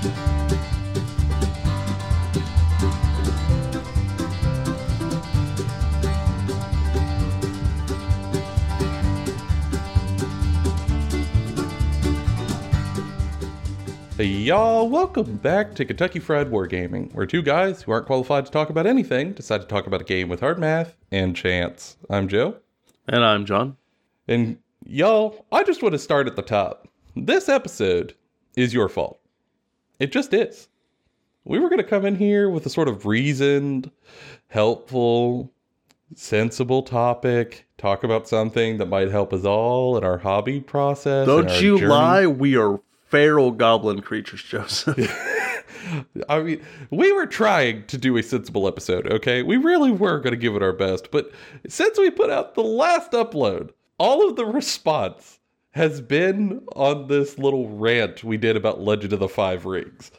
Hey, y'all, welcome back to Kentucky Fried Wargaming, where two guys who aren't qualified to talk about anything decide to talk about a game with hard math and chance. I'm Joe. And I'm John. And y'all, I just want to start at the top. This episode is your fault. It just is. We were going to come in here with a sort of reasoned, helpful, sensible topic, talk about something that might help us all in our hobby process. Don't you journey. lie, we are feral goblin creatures, Joseph. I mean, we were trying to do a sensible episode, okay? We really were going to give it our best, but since we put out the last upload, all of the response has been on this little rant we did about Legend of the Five Rings,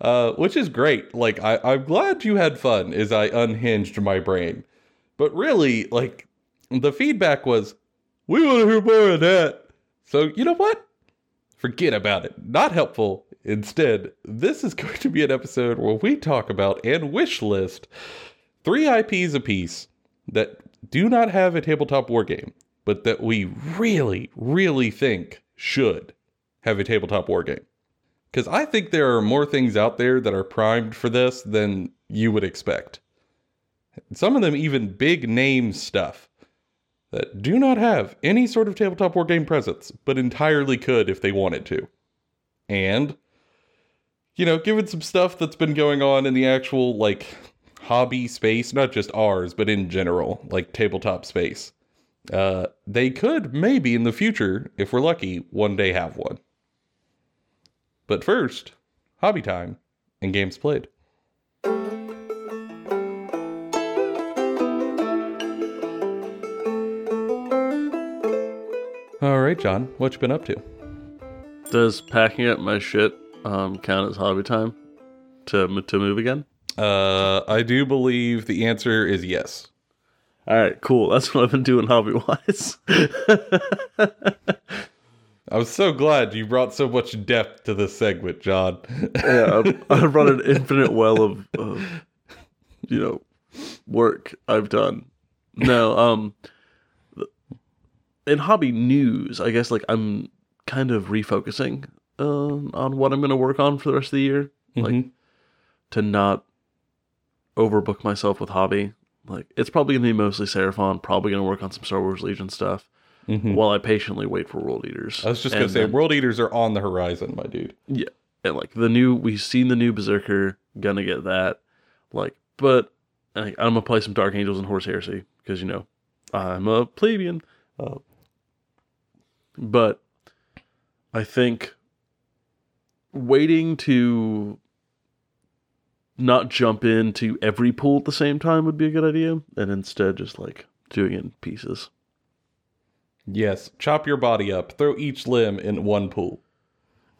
uh, which is great. Like, I, I'm glad you had fun as I unhinged my brain. But really, like, the feedback was, we want to hear more of that. So, you know what? Forget about it. Not helpful. Instead, this is going to be an episode where we talk about and wish list three IPs apiece that do not have a tabletop war game, but that we really, really think should have a tabletop war game. Because I think there are more things out there that are primed for this than you would expect. Some of them even big name stuff that do not have any sort of tabletop war game presence, but entirely could if they wanted to. And, you know, given some stuff that's been going on in the actual, like, hobby space, not just ours, but in general, like tabletop space, uh, they could maybe in the future, if we're lucky, one day have one. But first, hobby time and games played. All right, John, what you been up to? Does packing up my shit um, count as hobby time to to move again? Uh, I do believe the answer is yes. All right, cool. That's what I've been doing hobby wise. I was so glad you brought so much depth to this segment, John. yeah, I've, run an infinite well of, of, you know, work I've done. No, um, in hobby news, I guess like I'm kind of refocusing uh, on what I'm going to work on for the rest of the year, like Mhm. to not overbook myself with hobby. Like it's probably going to be mostly Seraphon. Probably going to work on some Star Wars Legion stuff Mhm. while I patiently wait for World Eaters. I was just gonna And say, then- World Eaters are on the horizon, my dude. Yeah, and like the new, we've seen the new Berserker, gonna get that. Like, but like, I'm gonna play some Dark Angels and Horus Heresy because you know I'm a plebeian. Uh, but I think waiting to not jump into every pool at the same time would be a good idea, and instead just like doing it in pieces. Yes, chop your body up, throw each limb in one pool.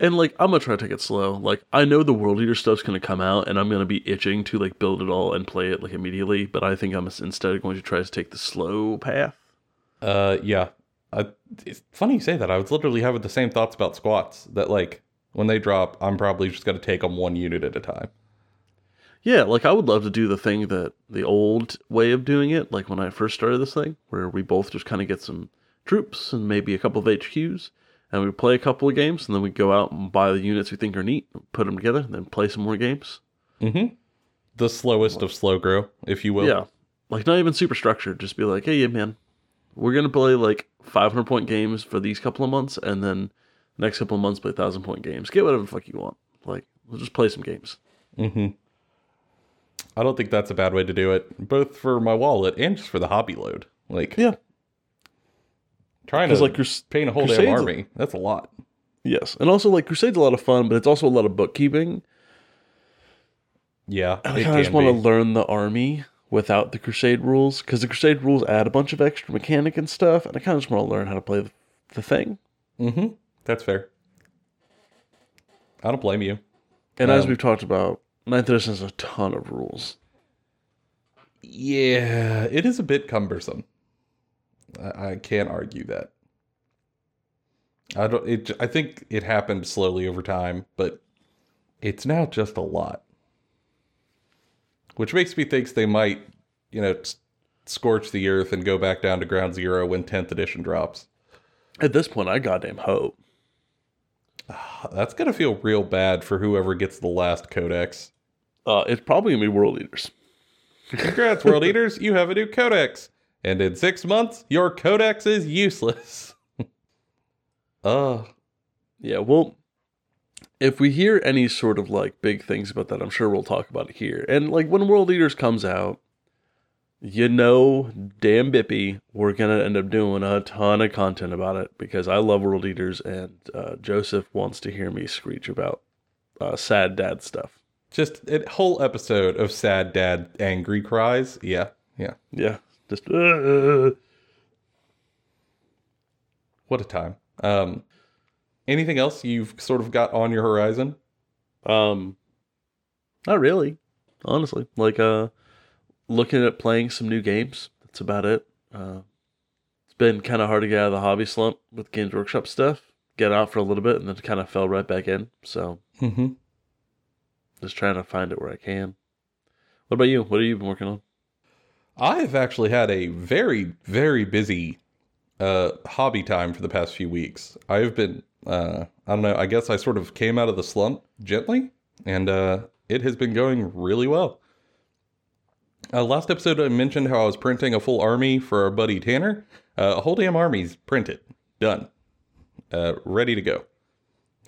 And like I'm gonna try to take it slow. Like I know the World Eater stuff's gonna come out, and I'm gonna be itching to like build it all and play it like immediately. But I think I'm instead going to try to take the slow path. Uh, yeah. I, it's funny you say that. I was literally having the same thoughts about squats. That like when they drop, I'm probably just gonna take them one unit at a time. Yeah, like I would love to do the thing that the old way of doing it, like when I first started this thing, where we both just kind of get some troops and maybe a couple of HQs, and we play a couple of games, and then we go out and buy the units we think are neat, put them together, and then play some more games. Mm-hmm. The slowest of slow grow, if you will. Yeah. Like not even super structured. Just be like, hey, yeah, man, we're gonna play like 500 point games for these couple of months, and then next couple of months play thousand point games. Get whatever the fuck you want. Like, we'll just play some games. Mm-hmm. I don't think that's a bad way to do it, both for my wallet and just for the hobby load. Like, Yeah. trying to like Crus- paint a whole Crusades- damn army. That's a lot. yes, and also like Crusade's a lot of fun, but it's also a lot of bookkeeping. Yeah, I it kind of just want to learn the army without the Crusade rules, because the Crusade rules add a bunch of extra mechanic and stuff, and I kind of just want to learn how to play the, the thing. Mm-hmm. That's fair. I don't blame you. And as Um, we've talked about, Ninth Edition has a ton of rules. Yeah, it is a bit cumbersome. I, I can't argue that. I don't. It. I think it happened slowly over time, but it's now just a lot. Which makes me think they might, you know, scorch the earth and go back down to ground zero when 10th edition drops. At this point, I goddamn hope. Ah, that's going to feel real bad for whoever gets the last codex. Uh, it's probably gonna be World Eaters. Congrats, World Eaters, you have a new codex. And in six months, your codex is useless. uh, Yeah, well, if we hear any sort of like big things about that, I'm sure we'll talk about it here. And like when World Eaters comes out, you know, damn Bippy, we're gonna end up doing a ton of content about it because I love World Eaters, and uh, Joseph wants to hear me screech about uh, sad dad stuff. Just a whole episode of sad dad angry cries. Yeah, yeah. Yeah, just uh, What a time. Um, anything else you've sort of got on your horizon? um, not really, honestly. Like uh, looking at playing some new games. That's about it. Uh, it's been kind of hard to get out of the hobby slump with Games Workshop stuff. Get out for a little bit and then kind of fell right back in. So Mm-hmm. Just trying to find it where I can. What about you? What have you been working on? I have actually had a very, very busy uh, hobby time for the past few weeks. I've been, uh, I don't know, I guess I sort of came out of the slump gently, and uh, it has been going really well. Uh, last episode, I mentioned how I was printing a full army for our buddy Tanner. Uh, a whole damn army's printed, done, uh, ready to go.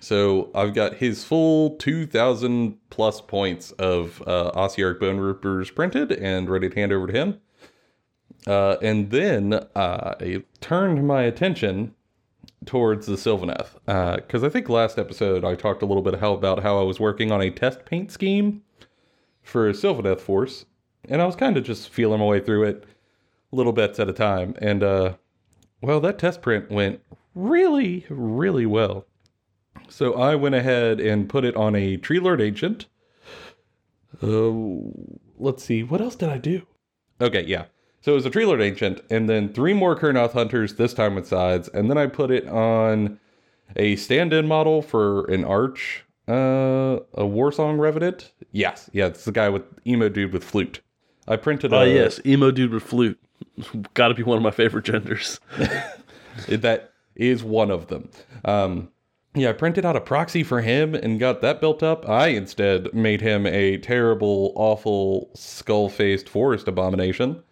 So I've got his full 2,000 plus points of uh, Ossiarch Bonereapers printed and ready to hand over to him. Uh, and then uh, I turned my attention towards the Sylvaneth because I think last episode I talked a little bit how about how I was working on a test paint scheme for Sylvaneth Force, and I was kind of just feeling my way through it, little bits at a time. And uh, well, that test print went really, really well. So I went ahead and put it on a Tree Lord Ancient. Oh, let's see. What else did I do? Okay, yeah. So it was a Tree Lord Ancient, and then three more Kurnoth Hunters, this time with sides. And then I put it on a stand in model for an Arch, uh, a Warsong Revenant. Yes, yeah, it's the guy with emo dude with flute. I printed a. Oh, yes, emo dude with flute. Got to be one of my favorite genders. that is one of them. Um, yeah, I printed out a proxy for him and got that built up. I instead made him a terrible, awful, skull faced forest abomination.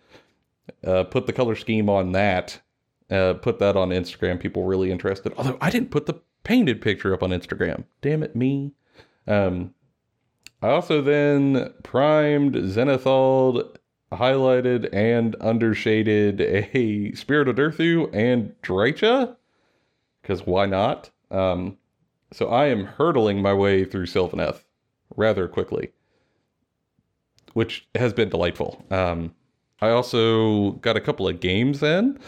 Uh, put the color scheme on that. Uh, put that on Instagram. People really interested. Although I didn't put the painted picture up on Instagram. Damn it, me. Um, I also then primed Zenithald, highlighted and undershaded a Spirit of Durthu and Drycha. Because why not? Um, so I am hurtling my way through Sylvaneth rather quickly, which has been delightful. Um, I also got a couple of games in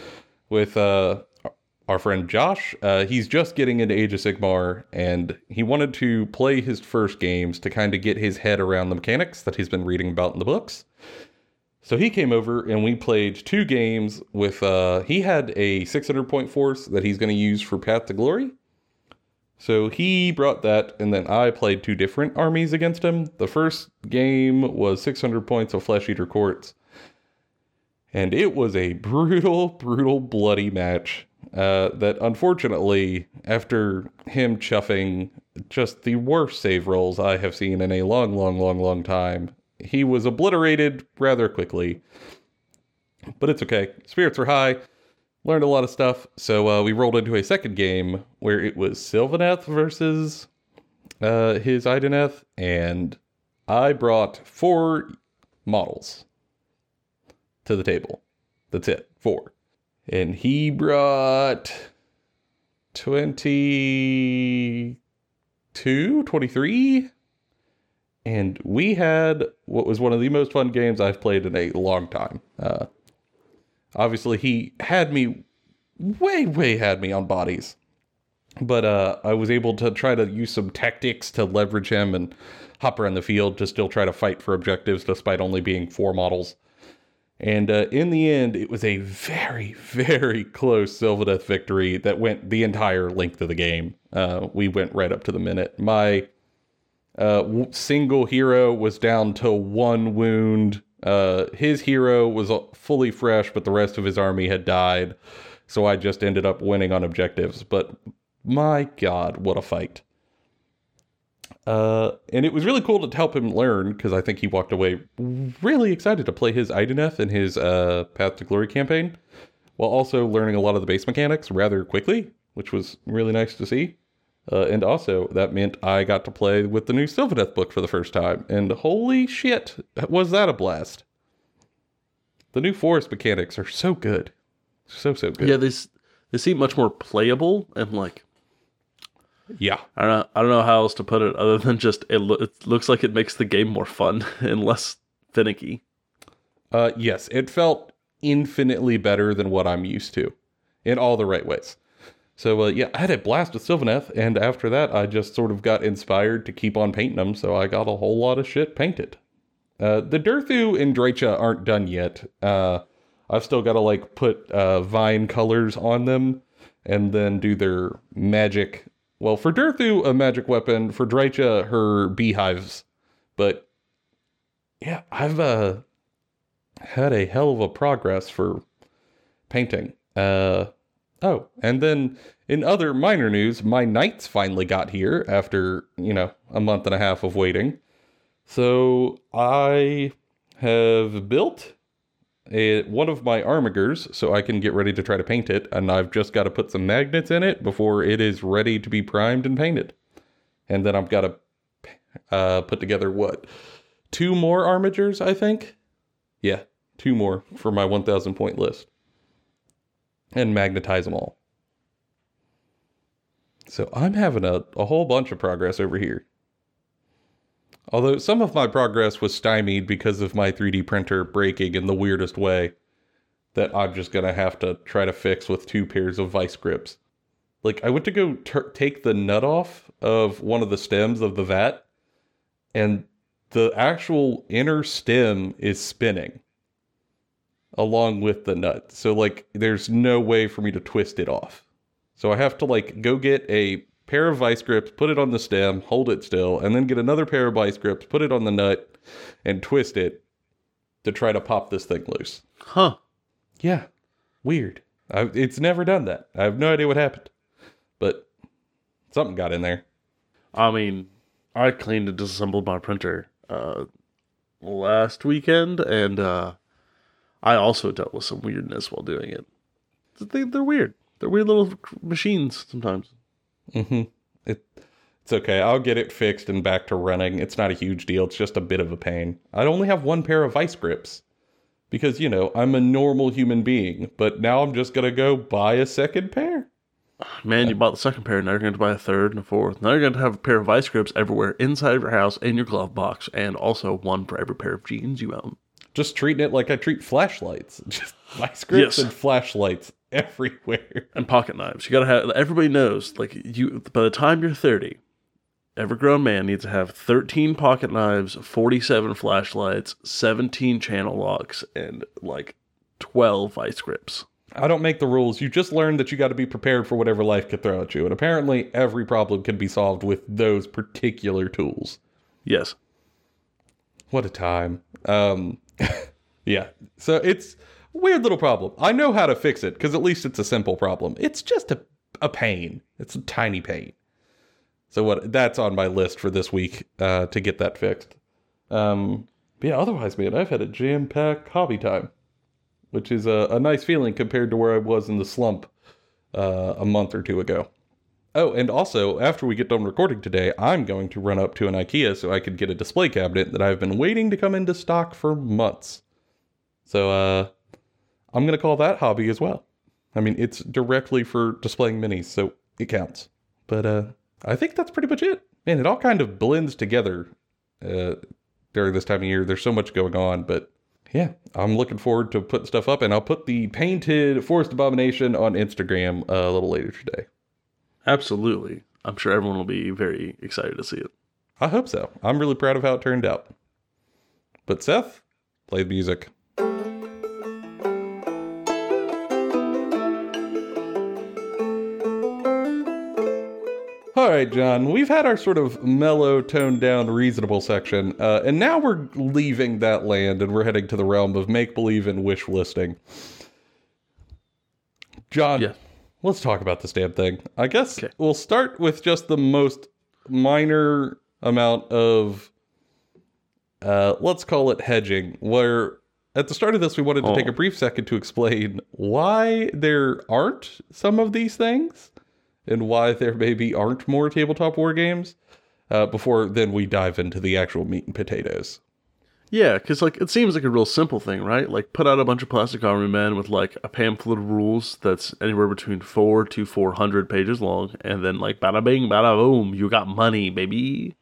with uh, our friend Josh. Uh, he's just getting into Age of Sigmar, and he wanted to play his first games to kind of get his head around the mechanics that he's been reading about in the books. So he came over and we played two games with. Uh, he had a 600 point force that he's going to use for Path to Glory. So he brought that, and then I played two different armies against him. The first game was 600 points of Flesh Eater Courts, and it was a brutal, brutal, bloody match. Uh, that unfortunately, after him chuffing just the worst save rolls I have seen in a long, long, long, long time, he was obliterated rather quickly. But it's okay. Spirits were high. Learned a lot of stuff. So uh, we rolled into a second game where it was Sylvaneth versus uh, his Idoneth, and I brought four models to the table. That's it, four. And he brought 22, 23. And we had what was one of the most fun games I've played in a long time. Uh, obviously, he had me way, way had me on bodies. But uh, I was able to try to use some tactics to leverage him and hop around the field to still try to fight for objectives despite only being four models. And uh, in the end, it was a very, very close Sylvaneth victory that went the entire length of the game. Uh, we went right up to the minute. My Uh, single hero was down to one wound. Uh, his hero was uh, fully fresh, but the rest of his army had died. So I just ended up winning on objectives. But my God, what a fight! Uh, and it was really cool to help him learn because I think he walked away really excited to play his Idoneth in his uh, Path to Glory campaign, while also learning a lot of the base mechanics rather quickly, which was really nice to see. Uh, and also, that meant I got to play with the new Sylvaneth book for the first time, and holy shit, was that a blast! The new forest mechanics are so good, so so good. Yeah, they they seem much more playable and like yeah. I don't know, I don't know how else to put it other than just it, lo- it looks like it makes the game more fun and less finicky. Uh, yes, it felt infinitely better than what I'm used to, in all the right ways. So uh, yeah, I had a blast with Sylvaneth, and after that, I just sort of got inspired to keep on painting them. So I got a whole lot of shit painted. Uh, the Durthu and Drycha aren't done yet. Uh, I've still got to like put uh, vine colors on them, and then do their magic. Well, for Durthu, a magic weapon. For Drycha, her beehives. But yeah, I've uh had a hell of a progress for painting. Uh oh, and then in other minor news, my knights finally got here after, you know, a month and a half of waiting. So I have built a, one of my armigers so I can get ready to try to paint it, and I've just got to put some magnets in it before it is ready to be primed and painted. And then I've got to uh, put together what? Two more armigers, I think? Yeah, two more for my 1,000 point list. And magnetize them all. So I'm having a, a whole bunch of progress over here. Although some of my progress was stymied because of my 3D printer breaking in the weirdest way that I'm just going to have to try to fix with two pairs of vice grips. Like, I went to go tur take the nut off of one of the stems of the vat, and the actual inner stem is spinning along with the nut. So like there's no way for me to twist it off. So I have to like go get a pair of vice grips, put it on the stem, hold it still, and then get another pair of vice grips, put it on the nut and twist it to try to pop this thing loose. Huh. Yeah. Weird. I, it's never done that. I have no idea what happened. But something got in there. I mean, I cleaned and disassembled my printer uh, last weekend, and uh, I also dealt with some weirdness while doing it. They, they're weird. They're weird little machines sometimes. Mm-hmm. It, it's okay. I'll get it fixed and back to running. It's not a huge deal. It's just a bit of a pain. I only have one pair of vice grips because, you know, I'm a normal human being, but now I'm just going to go buy a second pair. Man, you bought the second pair, now you're going to buy a third and a fourth. Now you're going to have a pair of vice grips everywhere inside of your house, in your glove box, and also one for every pair of jeans you own. Just treating it like I treat flashlights. Just vice grips Yes. and flashlights everywhere. and pocket knives. You gotta have. Everybody knows, like you. By the time you're 30, every grown man needs to have 13 pocket knives, 47 flashlights, 17 channel locks, and like 12 vice grips. I don't make the rules. You just learn that you got to be prepared for whatever life could throw at you. And apparently, every problem can be solved with those particular tools. Yes. What a time. Um, yeah. So it's weird little problem. I know how to fix it because at least it's a simple problem. It's just a, a pain. It's a tiny pain. So what? That's on my list for this week uh, to get that fixed. Um, but yeah. Otherwise, man, I've had a jam-packed hobby time, which is a, a nice feeling compared to where I was in the slump uh, a month or two ago. Oh, and also, after we get done recording today, I'm going to run up to an IKEA so I could get a display cabinet that I've been waiting to come into stock for months. So, uh, I'm going to call that hobby as well. I mean, it's directly for displaying minis, so it counts. But, uh, I think that's pretty much it. Man, it all kind of blends together, uh, during this time of year. There's so much going on, but yeah, I'm looking forward to putting stuff up, and I'll put the painted Forest Abomination on Instagram a little later today. Absolutely. I'm sure everyone will be very excited to see it. I hope so. I'm really proud of how it turned out. But Seth, play the music. All right, John. We've had our sort of mellow, toned down, reasonable section, uh, and now we're leaving that land and we're heading to the realm of make believe and wish listing. John, Yeah. Let's talk about this damn thing. I guess Okay. we'll start with just the most minor amount of, uh, let's call it hedging, where at the start of this, we wanted to take Oh. a brief second to explain why there aren't some of these things and why there maybe aren't more tabletop war games uh, before then we dive into the actual meat and potatoes. Yeah, because like it seems like a real simple thing, right? Like put out a bunch of plastic army men with like a pamphlet of rules that's anywhere between four to four hundred pages long, and then like bada bing, bada boom, you got money, baby.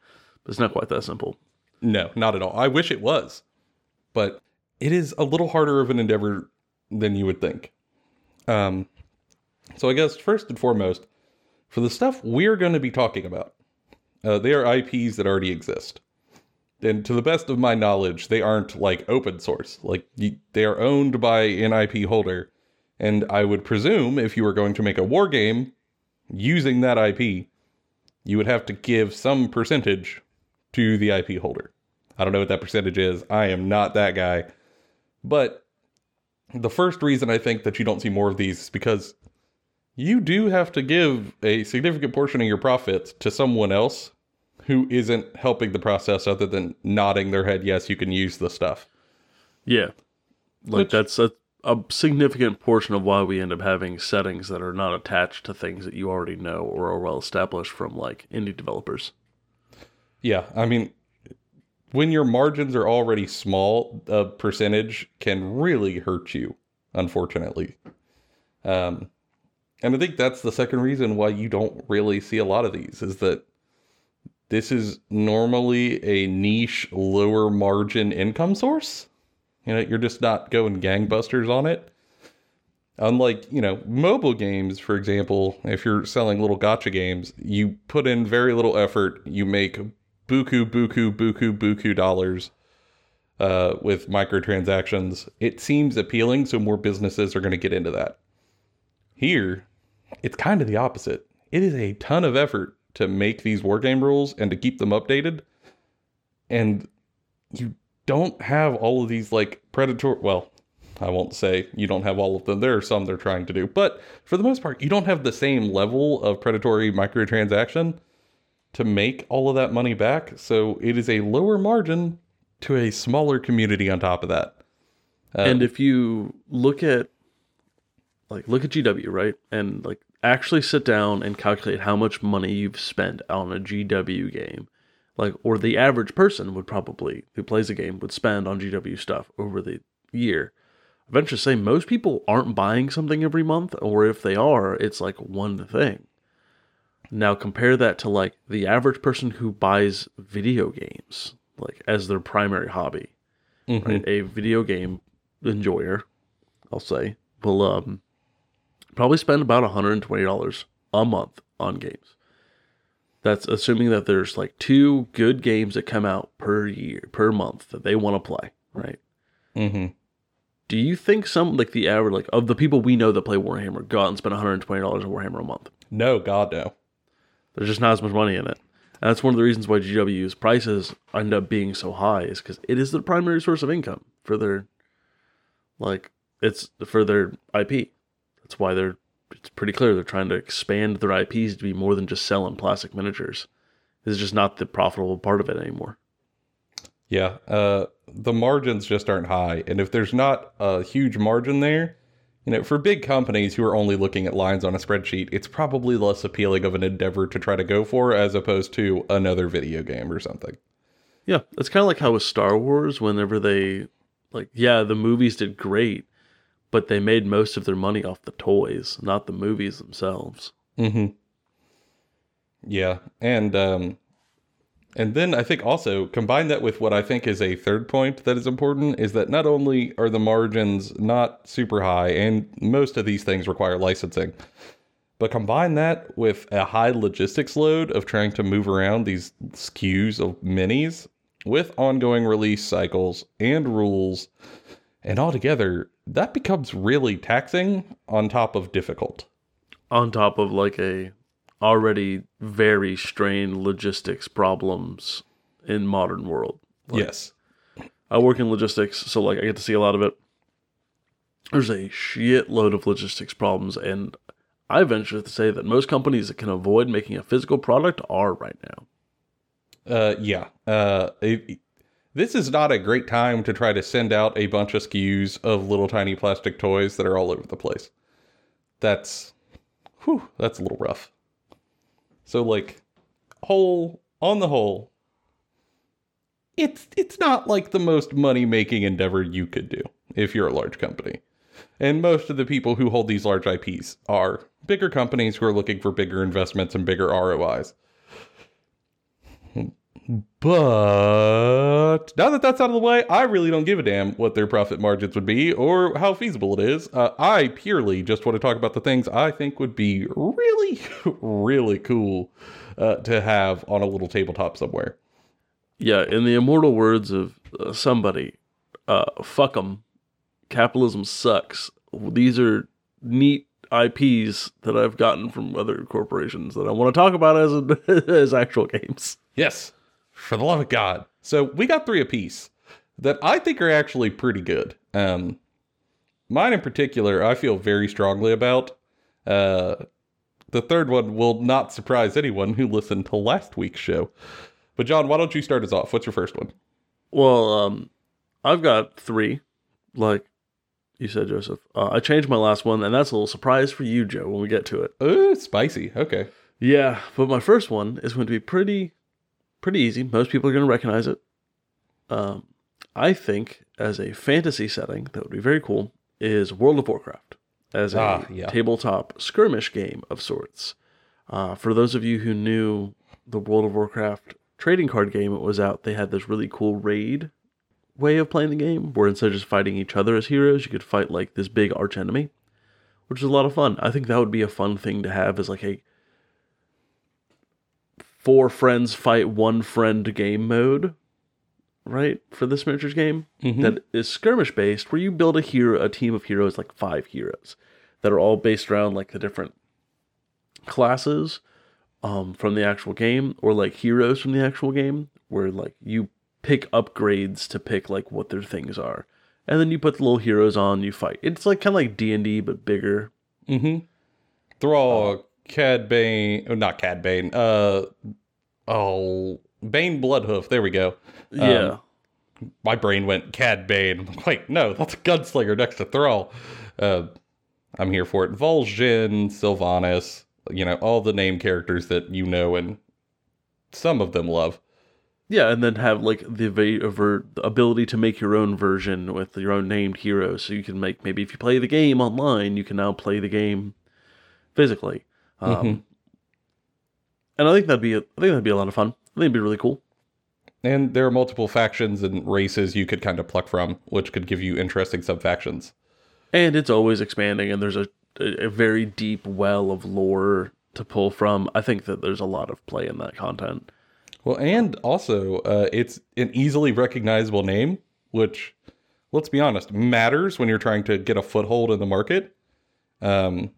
But it's not quite that simple. No, not at all. I wish it was, but it is a little harder of an endeavor than you would think. Um, so I guess first and foremost, for the stuff we're going to be talking about, uh, they are IPs that already exist. And to the best of my knowledge, they aren't like open source. Like they are owned by an IP holder. And I would presume if you were going to make a war game using that IP, you would have to give some percentage to the IP holder. I don't know what that percentage is. I am not that guy. But the first reason I think that you don't see more of these is because you do have to give a significant portion of your profits to someone else who isn't helping the process other than nodding their head, yes, you can use the stuff. Yeah, like Which- that's a, a significant portion of why we end up having settings that are not attached to things that you already know or are well established from like indie developers. Yeah, I mean, when your margins are already small, a percentage can really hurt you, unfortunately. Um, and I think that's the second reason why you don't really see a lot of these is that this is normally a niche, lower margin income source. You know, you're just not going gangbusters on it. Unlike, you know, mobile games, for example, if you're selling little gacha games, you put in very little effort, you make buku, buku, buku, buku dollars uh, with microtransactions. It seems appealing, so more businesses are going to get into that. Here, it's kind of the opposite. It is a ton of effort to make these wargame rules and to keep them updated. And you don't have all of these like predator well, I won't say you don't have all of them. There are some they're trying to do, but for the most part, you don't have the same level of predatory microtransaction to make all of that money back. So it is a lower margin to a smaller community on top of that. Uh, and if you look at like look at GW, right? And like actually sit down and calculate how much money you've spent on a GW game. Like or the average person would probably who plays a game would spend on GW stuff over the year. I venture to say most people aren't buying something every month, or if they are, it's like one thing. Now compare that to like the average person who buys video games, like as their primary hobby mhm. right? A video game enjoyer, I'll say, will um probably spend about $120 a month on games. That's assuming that there's like two good games that come out per year, per month that they want to play, right? Mhm. Do you think some like the average like of the people we know that play Warhammer go out and spend $120 on Warhammer a month? No, God, no. There's just not as much money in it. And that's one of the reasons why GW's prices end up being so high is because it is the primary source of income for their, like, it's for their IP. That's why they're, it's pretty clear they're trying to expand their IPs to be more than just selling plastic miniatures. It's just not the profitable part of it anymore. Yeah, uh, the margins just aren't high, and if there's not a huge margin there, you know, for big companies who are only looking at lines on a spreadsheet, it's probably less appealing of an endeavor to try to go for as opposed to another video game or something. Yeah, it's kind of like how with Star Wars, whenever they, like, yeah, the movies did great, but they made most of their money off the toys, not the movies themselves. Mm-hmm. Yeah, and um, and then I think also combine that with what I think is a third point that is important is that not only are the margins not super high, and most of these things require licensing, but combine that with a high logistics load of trying to move around these SKUs of minis with ongoing release cycles and rules, and altogether that becomes really taxing on top of difficult. on top of like a already very strained logistics problems in modern world. yes. I work in logistics, so like I get to see a lot of it. There's a shitload of logistics problems, and I venture to say that most companies that can avoid making a physical product are right now. Uh, yeah. Uh, it, this is not a great time to try to send out a bunch of SKUs of little tiny plastic toys that are all over the place. That's, whew, that's a little rough. So, like, whole on the whole, it's it's not like the most money making endeavor you could do if you're a large company. And most of the people who hold these large IPs are bigger companies who are looking for bigger investments and bigger ROIs. But now that that's out of the way, I really don't give a damn what their profit margins would be or how feasible it is. Uh, I purely just want to talk about the things I think would be really, really cool uh, to have on a little tabletop somewhere. Yeah, in the immortal words of uh, somebody, uh, them. Capitalism sucks. These are neat IPs that I've gotten from other corporations that I want to talk about as as actual games. Yes, for the love of God. So we got three apiece that I think are actually pretty good. Um, mine in particular, I feel very strongly about. Uh, the third one will not surprise anyone who listened to last week's show. But John, why don't you start us off? What's your first one? Well, um, I've got three, like you said, Joseph. Uh, I changed my last one, and that's a little surprise for you, Joe, when we get to it. Oh, spicy. Okay. Yeah, but my first one is going to be pretty, pretty easy. Most people are going to recognize it. Um, I think as a fantasy setting that would be very cool is World of Warcraft as a Ah, yeah. tabletop skirmish game of sorts. Uh, for those of you who knew the World of Warcraft trading card game it was out, they had this really cool raid way of playing the game where instead of just fighting each other as heroes, you could fight like this big arch enemy, which is a lot of fun. I think that would be a fun thing to have as like a four friends fight one friend game mode, right? For this miniatures game Mhm. that is skirmish based, where you build a hero, a team of heroes, like five heroes that are all based around like the different classes um, from the actual game, or like heroes from the actual game, where like you pick upgrades to pick like what their things are, and then you put the little heroes on, you fight. It's like kind of like D and D but bigger. Mm-hmm. Cad Bane, oh, not Cad Bane. Uh, oh, Baine Bloodhoof. There we go. Yeah. my brain went Cad Bane. I'm like, Wait, no, that's a gunslinger next to Thrall. Uh, I'm here for it. Vol'jin, Sylvanas, you know, all the name characters that you know and some of them love. Yeah, and then have like the va- ver- the ability to make your own version with your own named heroes. So you can make maybe if you play the game online, you can now play the game physically. Um, Mhm. And I think that'd be a, I think that'd be a lot of fun. I think it'd be really cool. And there are multiple factions and races you could kind of pluck from, which could give you interesting sub factions. And it's always expanding, and there's a a a very deep well of lore to pull from. I think that there's a lot of play in that content. Well, and also, uh, it's an easily recognizable name, which, let's be honest, matters when you're trying to get a foothold in the market. Um,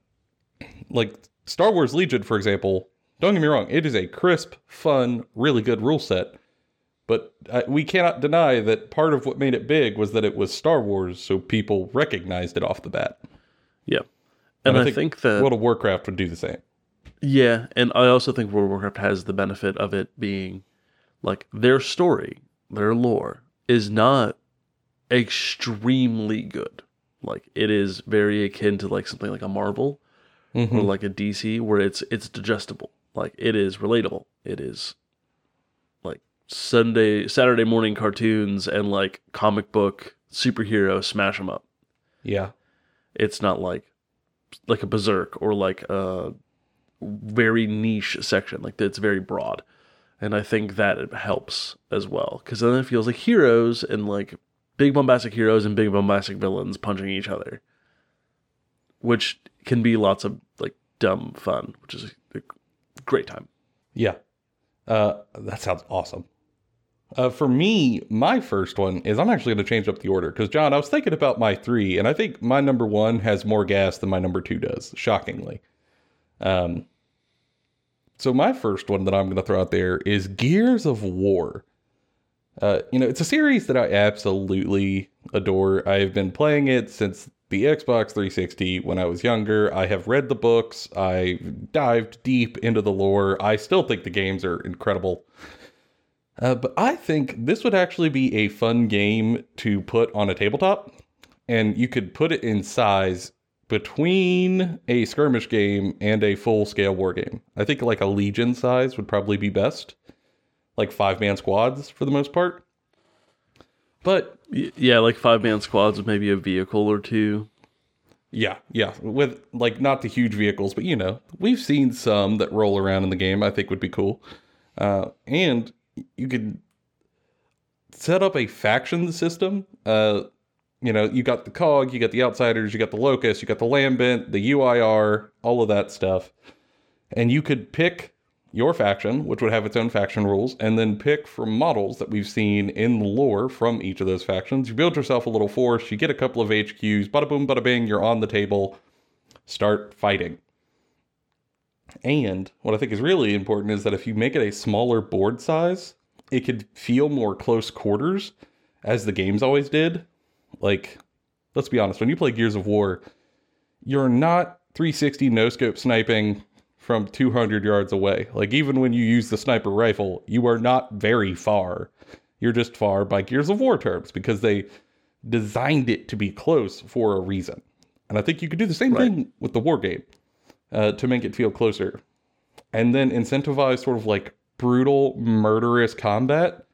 like Star Wars Legion, for example, don't get me wrong, it is a crisp, fun, really good rule set. But uh, we cannot deny that part of what made it big was that it was Star Wars, so people recognized it off the bat. Yeah, and, And I I, think think, that World of Warcraft would do the same. Yeah, and I also think World of Warcraft has the benefit of it being like their story, their lore is not extremely good. Like it is very akin to like something like a Marvel or Mhm. like a DC where it's it's digestible. Like it is relatable. It is like Sunday Saturday morning cartoons and like comic book superhero smash them up. Yeah. It's not like like a berserk or like a very niche section. Like it's very broad, and I think that it helps as well because then it feels like heroes and like big bombastic heroes and big bombastic villains punching each other, which can be lots of like dumb fun, which is a great time. Yeah. Uh, that sounds awesome. Uh, for me, my first one is I'm actually going to change up the order because, John, I was thinking about my three, and I think my number one has more gas than my number two does, shockingly. Um, so my first one that I'm going to throw out there is Gears of War. Uh, you know, it's a series that I absolutely adore. I've been playing it since the Xbox 360 when I was younger. I have read the books. I dived deep into the lore. I still think the games are incredible. Uh, but I think this would actually be a fun game to put on a tabletop, and you could put it in size between a skirmish game and a full scale war game. I think like a Legion size would probably be best, like five man squads for the most part. But Yeah, like five man squads with maybe a vehicle or two. yeah, yeah, with like not the huge vehicles, but you know, we've seen some that roll around in the game. I think would be cool, uh, and you could set up a faction system. Uh, you know, you got the cog, you got the outsiders, you got the locust, you got the lambent, the UIR, all of that stuff. And you could pick your faction, which would have its own faction rules, and then pick from models that we've seen in the lore from each of those factions. You build yourself a little force, you get a couple of HQs, bada boom, bada bing, you're on the table, start fighting. And what I think is really important is that if you make it a smaller board size, it could feel more close quarters, as the games always did. Like, let's be honest, when you play Gears of War, you're not 360 no scope sniping from 200 yards away. Like, even when you use the sniper rifle, you are not very far. You're just far by Gears of War terms because they designed it to be close for a reason. And I think you could do the same thing with the war game uh, to make it feel closer. And then incentivize sort of like brutal, murderous combat,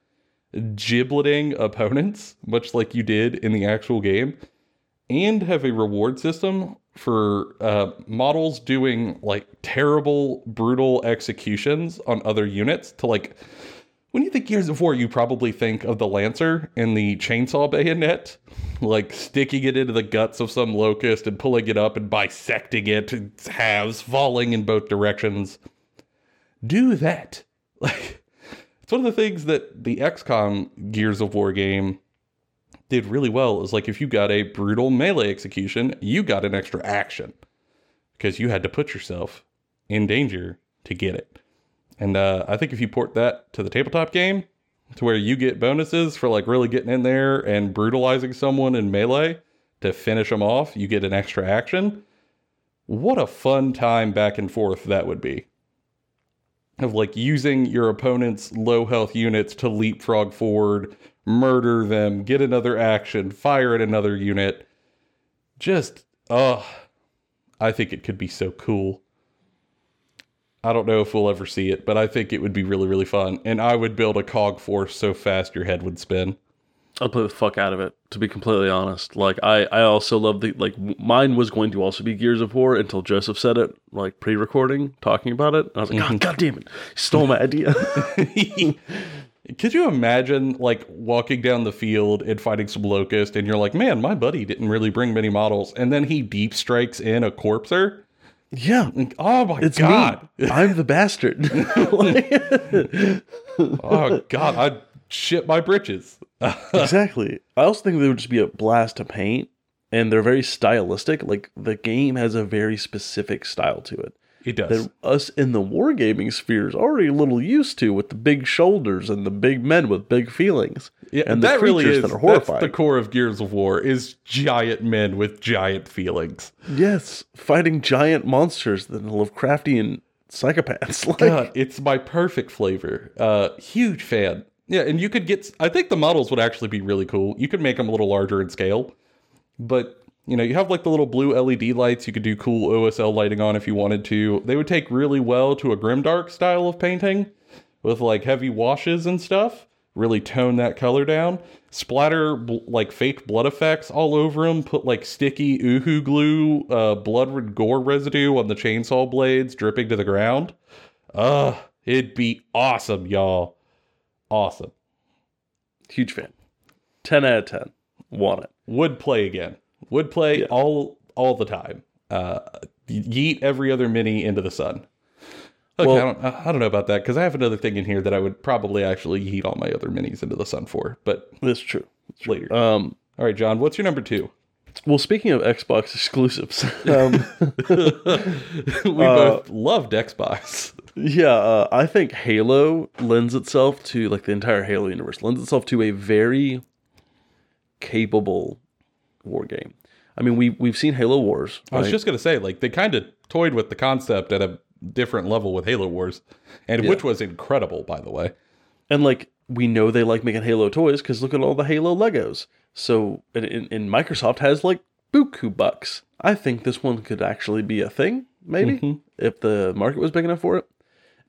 gibleting opponents, much like you did in the actual game, and have a reward system for uh, models doing like terrible, brutal executions on other units to like. When you think Gears of War, you probably think of the Lancer and the chainsaw bayonet, like sticking it into the guts of some locust and pulling it up and bisecting it halves, falling in both directions. Do that. Like, it's one of the things that the XCOM Gears of War game did really well. Is like if you got a brutal melee execution, you got an extra action because you had to put yourself in danger to get it. And uh, I think if you port that to the tabletop game, to where you get bonuses for like really getting in there and brutalizing someone in melee to finish them off, you get an extra action. What a fun time back and forth that would be. Of like using your opponent's low health units to leapfrog forward, murder them, get another action, fire at another unit. Just, oh, I think it could be so cool. I don't know if we'll ever see it, but I think it would be really, really fun. And I would build a cog force so fast your head would spin. I'd play the fuck out of it, to be completely honest. Like I, I also love the like mine was going to also be Gears of War until Joseph said it, like pre-recording, talking about it. And I was like, God, mm-hmm. God damn it, he stole my idea. Could you imagine like walking down the field and fighting some locust and you're like, man, my buddy didn't really bring many models, and then he deep strikes in a corpser? yeah, Like, oh my it's god. me. I'm the bastard. Oh god, I'd shit my britches. exactly. I also think they would just be a blast to paint, and they're very stylistic. Like the game has a very specific style to it. It does. that us in the wargaming sphere is already a little used to with the big shoulders and the big men with big feelings. Yeah, and the that really creatures is that are that's horrifying. the core of Gears of War is giant men with giant feelings. Yes, fighting giant monsters that Lovecraftian psychopaths. Like, God, it's my perfect flavor. Uh, huge fan. Yeah, and you could get. I think the models would actually be really cool. You could make them a little larger in scale, but you know, you have like the little blue LED lights. You could do cool OSL lighting on if you wanted to. They would take really well to a grimdark style of painting, with like heavy washes and stuff. Really tone that color down. Splatter bl- like fake blood effects all over them. Put like sticky uhu glue, uh, blood gore residue on the chainsaw blades dripping to the ground. Ugh, it'd be awesome, y'all. Awesome. huge fan. Ten out of ten. Want it. Would play again. Would play Yeah. all all the time. Uh, yeet every other mini into the sun. Okay, Well- I don't I don't know about that because I have another thing in here that I would probably actually yeet all my other minis into the sun for, but That's true. That's later. Um, all right, John, what's your number two? well, speaking of Xbox exclusives, um, we both loved Xbox. Yeah, uh, I think Halo lends itself to like the entire Halo universe lends itself to a very capable war game. I mean, we we've seen Halo Wars. I was just gonna say, like they kind of toyed with the concept at a different level with Halo Wars, and Yeah. which was incredible, by the way. and like we know they like making Halo toys because look at all the Halo Legos. So and, and, and Microsoft has like buku bucks. I think this one could actually be a thing, maybe Mhm. if the market was big enough for it.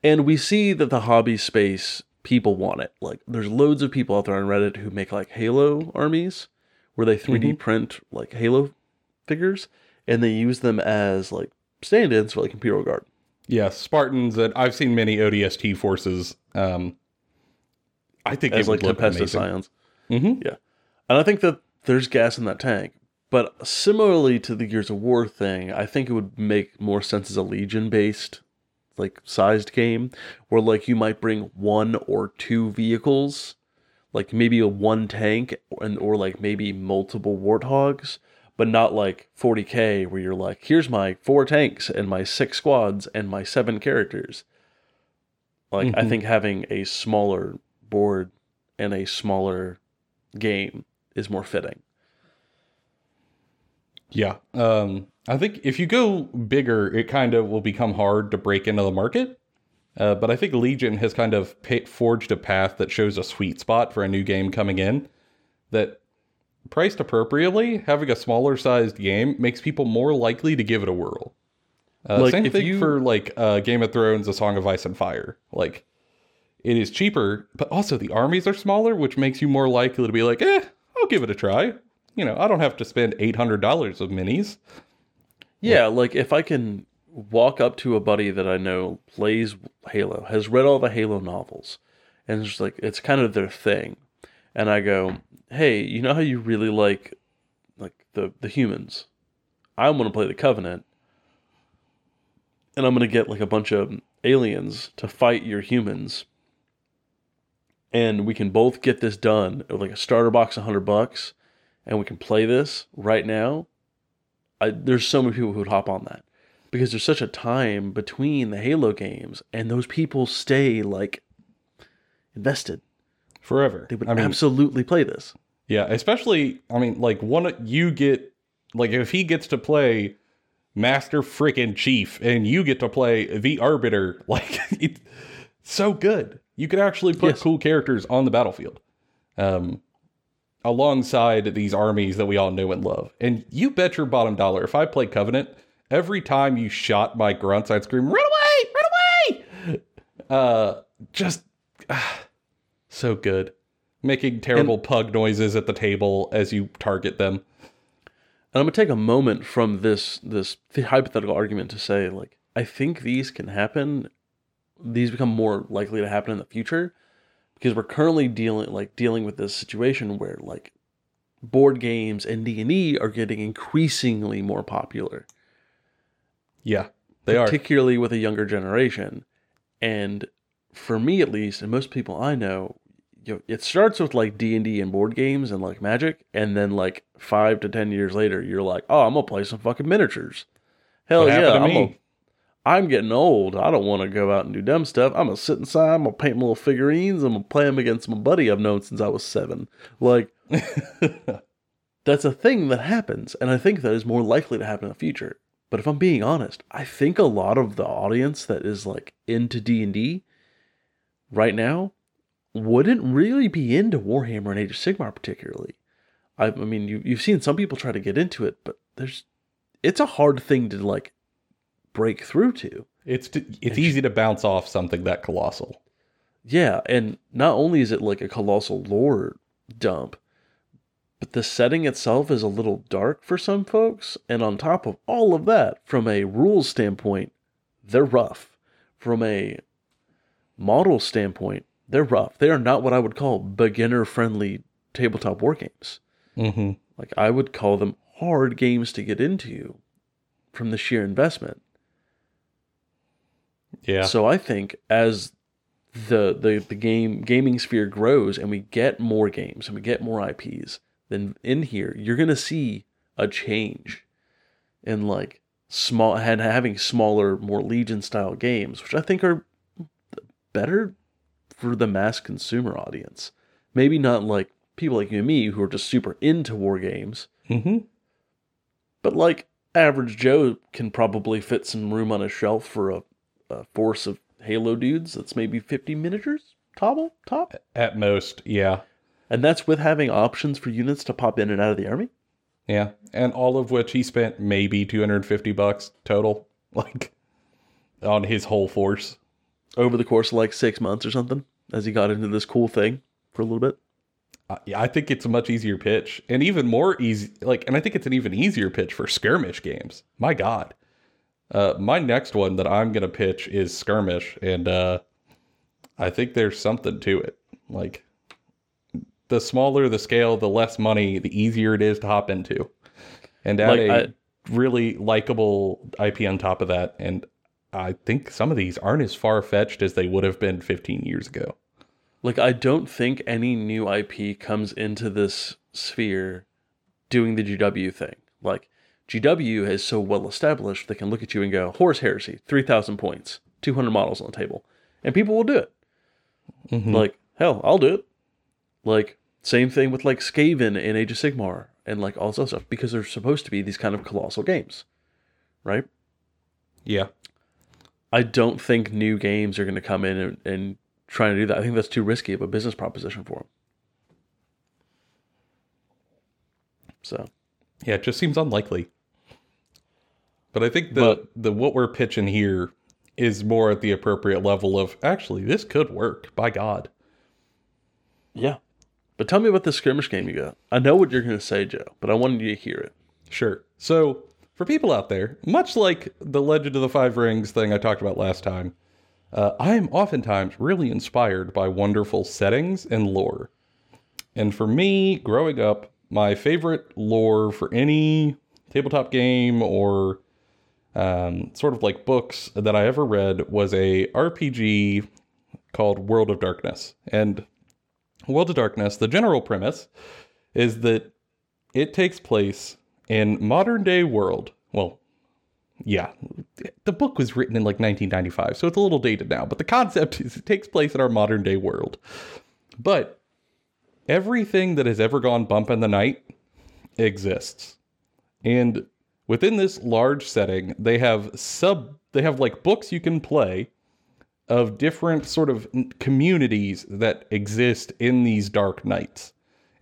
And we see that the hobby space people want it. Like there's loads of people out there on Reddit who make like Halo armies where they 3D print like Halo figures and they use them as like stand-ins for like Imperial Guard. Yeah, Spartans, That I've seen many ODST forces. Um, I think as like would look Tempestus amazing. Scions. Mhm. Yeah. And I think that there's gas in that tank. But similarly to the Gears of War thing, I think it would make more sense as a Legion based, like sized game, where like you might bring one or two vehicles, like maybe a one tank and or like maybe multiple warthogs, but not like 40k where you're like, here's my four tanks and my six squads and my seven characters. Like I Mhm. think having a smaller board and a smaller game is more fitting. Yeah. Um, I think if you go bigger, it kind of will become hard to break into the market. Uh, but I think Legion has kind of pa- forged a path that shows a sweet spot for a new game coming in. That priced appropriately, having a smaller sized game makes people more likely to give it a whirl. Uh, Like, same thing you- for like uh, Game of Thrones, A Song of Ice and Fire. Like it is cheaper, but also the armies are smaller, which makes you more likely to be like, eh, I'll give it a try. You know, I don't have to spend eight hundred dollars of minis. Yeah, like if I can walk up to a buddy that I know plays Halo, has read all the Halo novels, and it's like it's kind of their thing, and I go, "Hey, you know how you really like like the the humans? I'm going to play the Covenant, and I'm going to get like a bunch of aliens to fight your humans." And we can both get this done with like a starter box, a hundred bucks, and we can play this right now. I, there's so many people who would hop on that because there's such a time between the Halo games, and those people stay like invested. forever. They would I mean, absolutely play this. yeah, especially I mean, like one you get like if he gets to play Master Frickin' Chief and you get to play the Arbiter, like it's so good. You could actually put Yes. cool characters on the battlefield. Um alongside these armies that we all know and love. And you bet your bottom dollar if I play Covenant, every time you shot my grunts, I'd scream, "Run away! Run away!" Uh just ah, so good. Making terrible pug noises at the table as you target them. And I'm gonna take a moment from this this hypothetical argument to say, like, I think these can happen. These become more likely to happen in the future because we're currently dealing like dealing with this situation where like board games and D and D are getting increasingly more popular. Yeah, they are. particularly with a younger generation. And for me, at least, and most people I know, you know, it starts with like D and D and board games and like Magic, and then like five to ten years later, you're like, oh, I'm gonna play some fucking miniatures. Hell What yeah, I'm, gonna- I'm getting old. I don't want to go out and do dumb stuff. I'm gonna sit inside. I'm gonna paint my little figurines. I'm gonna play them against my buddy I've known since I was seven. Like that's a thing that happens and i think that is more likely to happen in the future but if i'm being honest i think a lot of the audience that is like into d&d right now wouldn't really be into warhammer and age of sigmar particularly i, I mean you, you've seen some people try to get into it but there's it's a hard thing to like break through to it's it's easy to bounce off something that colossal. Yeah, and not only is it like a colossal lore dump, but the setting itself is a little dark for some folks. And on top of all of that, from a rules standpoint, they're rough. From a model standpoint, they're rough. They are not what I would call beginner friendly tabletop war games. Mm-hmm. Like I would call them hard games to get into from the sheer investment. Yeah. So I think as the, the the game gaming sphere grows and we get more games and we get more IPs, then in here you're gonna see a change in like small and having smaller, more Legion style games, which I think are better for the mass consumer audience. Maybe not like people like you and me who are just super into war games, Mm-hmm. but like average Joe can probably fit some room on a shelf for a, a force of Halo dudes that's maybe 50 miniatures top, top. At most, yeah. And that's with having options for units to pop in and out of the army. Yeah. And all of which he spent maybe 250 bucks total, like on his whole force. over the course of like six months or something as he got into this cool thing for a little bit. Uh, yeah, I think it's a much easier pitch and even more easy. Like, and I think it's an even easier pitch for skirmish games. My God. Uh, my next one that I'm going to pitch is skirmish. And uh, I think there's something to it. Like, the smaller the scale, the less money, the easier it is to hop into. And add Like, a I- really likable IP on top of that. And I think some of these aren't as far fetched as they would have been 15 years ago. Like, I don't think any new IP comes into this sphere doing the GW thing. Like, GW is so well established, they can look at you and go, Horus Heresy, 3,000 points, 200 models on the table. And people will do it. Mhm. Like, hell, I'll do it. Like, same thing with like Skaven in Age of Sigmar and like all this other stuff because they're supposed to be these kind of colossal games, right? yeah. I don't think new games are going to come in and, and try to do that. I think that's too risky of a business proposition for them. So, Yeah, it just seems unlikely. But I think the But- the what we're pitching here is more at the appropriate level of actually this could work. By God. yeah. But tell me about the skirmish game you got. I know what you're going to say, Joe, but I wanted you to hear it. Sure. So for people out there, much like the Legend of the Five Rings thing I talked about last time, uh, I am oftentimes really inspired by wonderful settings and lore. And for me, growing up, my favorite lore for any tabletop game or um, sort of like books that I ever read was a RPG called World of Darkness. And World of Darkness, the general premise is that it takes place in modern day world. Well, yeah, the book was written in like 1995, so it's a little dated now, but the concept is it takes place in our modern day world. But everything that has ever gone bump in the night exists. And within this large setting, they have sub they have like books you can play of different sort of communities that exist in these dark nights.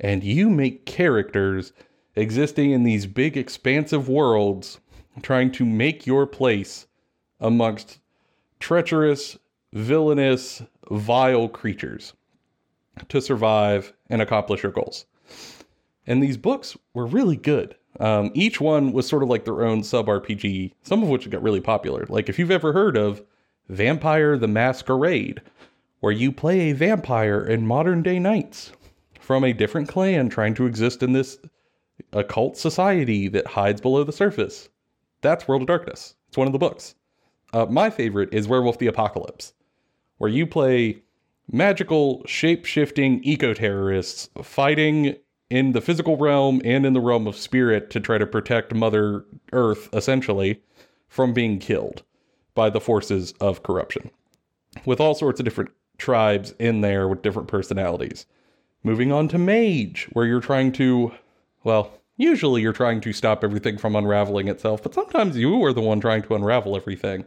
And you make characters existing in these big expansive worlds trying to make your place amongst treacherous, villainous, vile creatures to survive and accomplish your goals. And these books were really good. Um, each one was sort of like their own sub RPG, some of which got really popular. Like if you've ever heard of Vampire the Masquerade, where you play a vampire in modern day nights from a different clan trying to exist in this occult society that hides below the surface. That's World of Darkness. It's one of the books. Uh, my favorite is Werewolf the Apocalypse, where you play magical, shape shifting eco terrorists fighting in the physical realm and in the realm of spirit to try to protect Mother Earth, essentially, from being killed by the forces of corruption. With all sorts of different tribes in there with different personalities. Moving on to Mage, where you're trying to, well, usually you're trying to stop everything from unraveling itself, but sometimes you are the one trying to unravel everything.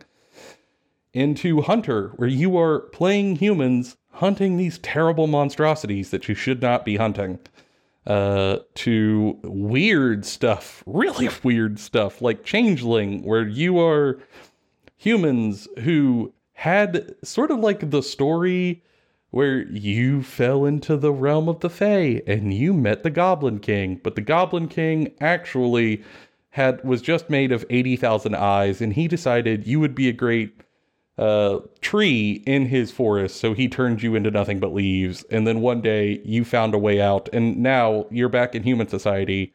Into Hunter, where you are playing humans hunting these terrible monstrosities that you should not be hunting. Uh, to weird stuff, really weird stuff, like Changeling, where you are humans who had sort of like the story where you fell into the realm of the Fae and you met the Goblin King, but the Goblin King actually had was just made of 80,000 eyes and he decided you would be a great uh, tree in his forest, so he turned you into nothing but leaves. And then one day you found a way out, and now you're back in human society.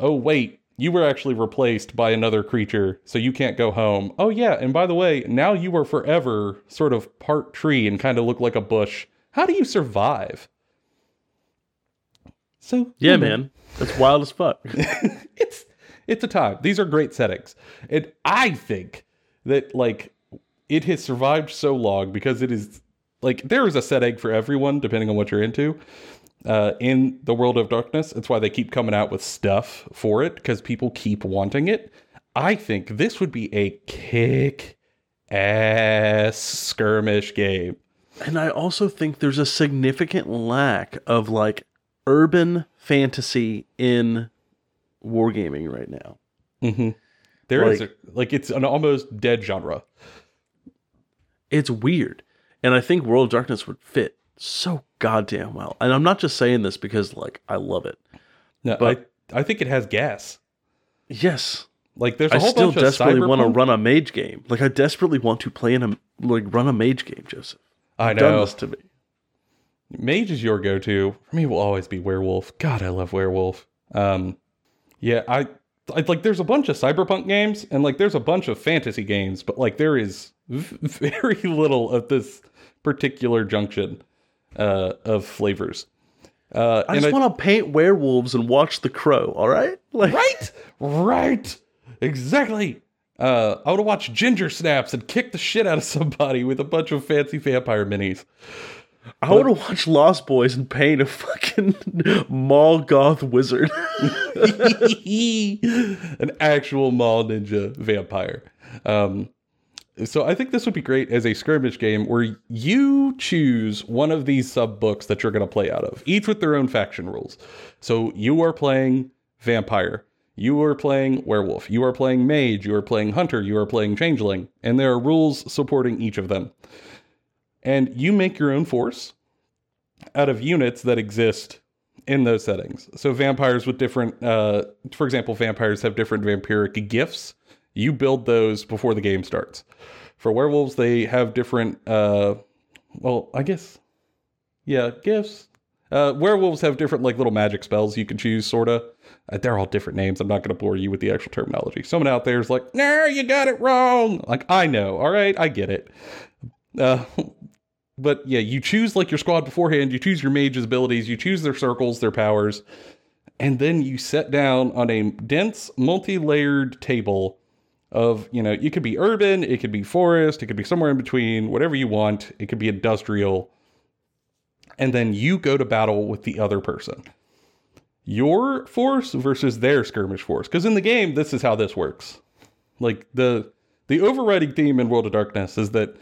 Oh, wait, you were actually replaced by another creature, so you can't go home. Oh, yeah, and by the way, now you are forever sort of part tree and kind of look like a bush. How do you survive? So, Yeah, you know, man. That's wild as fuck. it's it's a time. These are great settings. And I think that like it has survived so long because it is like there is a set egg for everyone depending on what you're into. Uh, in the world of darkness, it's why they keep coming out with stuff for it because people keep wanting it. I think this would be a kick ass skirmish game. And I also think there's a significant lack of like urban fantasy in wargaming right now. Mm-hmm. There is Like- a, like it's an almost dead genre. It's weird. And I think World of Darkness would fit so goddamn well. And I'm not just saying this because like I love it. No, But- I I think it has gas. Yes. Like there's a I whole still bunch I still desperately want to run a mage game. Like I desperately want to play in a like run a mage game, Joseph. I You've done know. this to me. Mage is your go-to. For me, will always be werewolf. God, I love werewolf. Um, yeah, I, I like. There's a bunch of cyberpunk games, and like there's a bunch of fantasy games, but like there is v- very little of this particular junction uh, of flavors. Uh, I just want to paint werewolves and watch The Crow. All right, like right, right, exactly. Uh, I want to watch Ginger Snaps and kick the shit out of somebody with a bunch of fancy vampire minis. I want to watch Lost Boys and paint a fucking mall goth wizard. an actual mall ninja vampire. Um, so I think this would be great as a skirmish game where you choose one of these sub books that you're going to play out of, each with their own faction rules. So you are playing vampire, you are playing werewolf, you are playing mage, you are playing hunter, you are playing changeling, and there are rules supporting each of them. And you make your own force out of units that exist in those settings. So vampires with different, uh, for example, vampires have different vampiric gifts. You build those before the game starts. For werewolves, they have different. Uh, well, I guess, yeah, gifts. Uh, werewolves have different like little magic spells you can choose, sorta. Uh, they're all different names. I'm not going to bore you with the actual terminology. Someone out there is like, "No, you got it wrong." Like I know. All right, I get it. Uh, but yeah, you choose like your squad beforehand. You choose your mage's abilities. You choose their circles, their powers, and then you set down on a dense, multi-layered table of you know you could be urban, it could be forest, it could be somewhere in between, whatever you want. It could be industrial, and then you go to battle with the other person. Your force versus their skirmish force. Because in the game, this is how this works. Like the the overriding theme in World of Darkness is that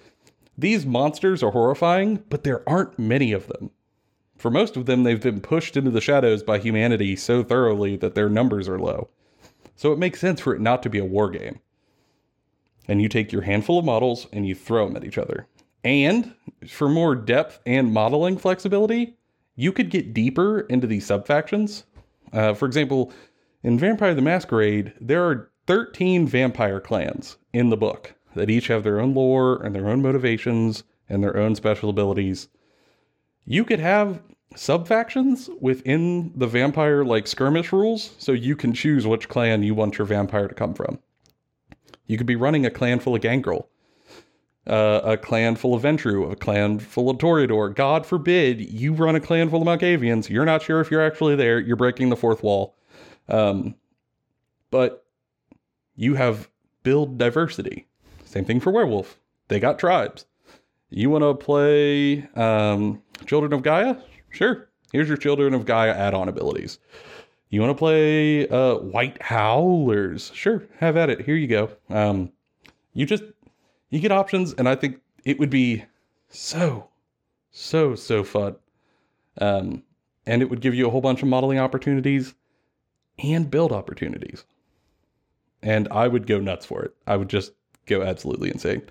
these monsters are horrifying, but there aren't many of them. For most of them, they've been pushed into the shadows by humanity so thoroughly that their numbers are low. So it makes sense for it not to be a war game. And you take your handful of models and you throw them at each other. And for more depth and modeling flexibility, you could get deeper into these subfactions. Uh, for example, in Vampire the Masquerade, there are 13 vampire clans in the book that each have their own lore and their own motivations and their own special abilities. You could have subfactions within the vampire like skirmish rules, so you can choose which clan you want your vampire to come from. You could be running a clan full of Gangrel, uh, a clan full of Ventrue, a clan full of Toreador. God forbid you run a clan full of Malkavians. You're not sure if you're actually there. You're breaking the fourth wall. Um, but you have build diversity. Same thing for werewolf. They got tribes. You want to play um, Children of Gaia? Sure. Here's your Children of Gaia add-on abilities. You want to play uh, White Howlers? Sure, have at it. Here you go. Um, you just you get options, and I think it would be so, so, so fun. Um, and it would give you a whole bunch of modeling opportunities and build opportunities. And I would go nuts for it. I would just go absolutely insane.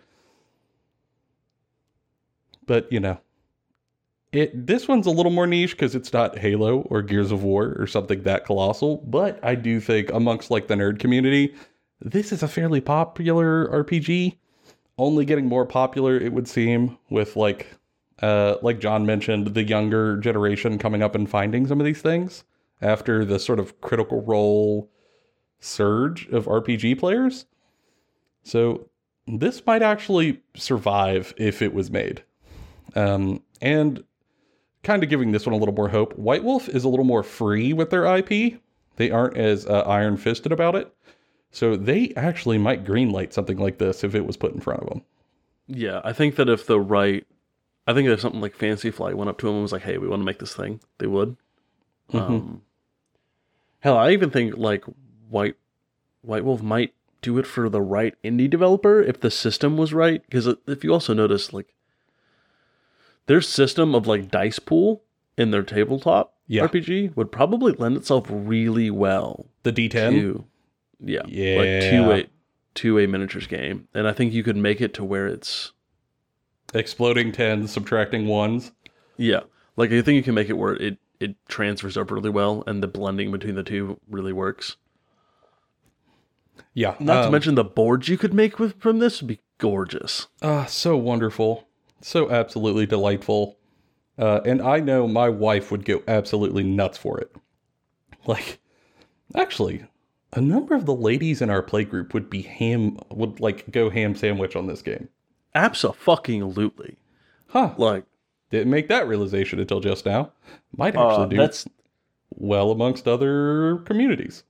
But you know, it this one's a little more niche because it's not Halo or Gears of War or something that colossal. But I do think amongst like the nerd community, this is a fairly popular RPG. Only getting more popular, it would seem, with like uh like John mentioned, the younger generation coming up and finding some of these things after the sort of critical role surge of RPG players. So this might actually survive if it was made. Um, and kind of giving this one a little more hope. White Wolf is a little more free with their IP. They aren't as uh, iron fisted about it. So they actually might greenlight something like this if it was put in front of them. Yeah, I think that if the right I think if something like Fantasy Flight went up to them and was like, "Hey, we want to make this thing," they would. Um, hell, I even think like White White Wolf might do it for the right indie developer if the system was right. Because if you also notice, like their system of like dice pool in their tabletop Yeah. RPG would probably lend itself really well The D10. to yeah, like Yeah. two a two a miniatures game, and I think you could make it to where it's Exploding tens, subtracting ones. yeah, like I think you can make it where it it transfers up really well, and the blending between the two really works. Yeah. Not to um, mention the boards you could make with from this would be gorgeous. Ah, so wonderful. So absolutely delightful. Uh, and I know my wife would go absolutely nuts for it. Like, actually, a number of the ladies in our playgroup would be ham, would like go ham sandwich on this game. Absolutely. Huh. Like Didn't make that realization until just now. Might actually uh, do that's well amongst other communities.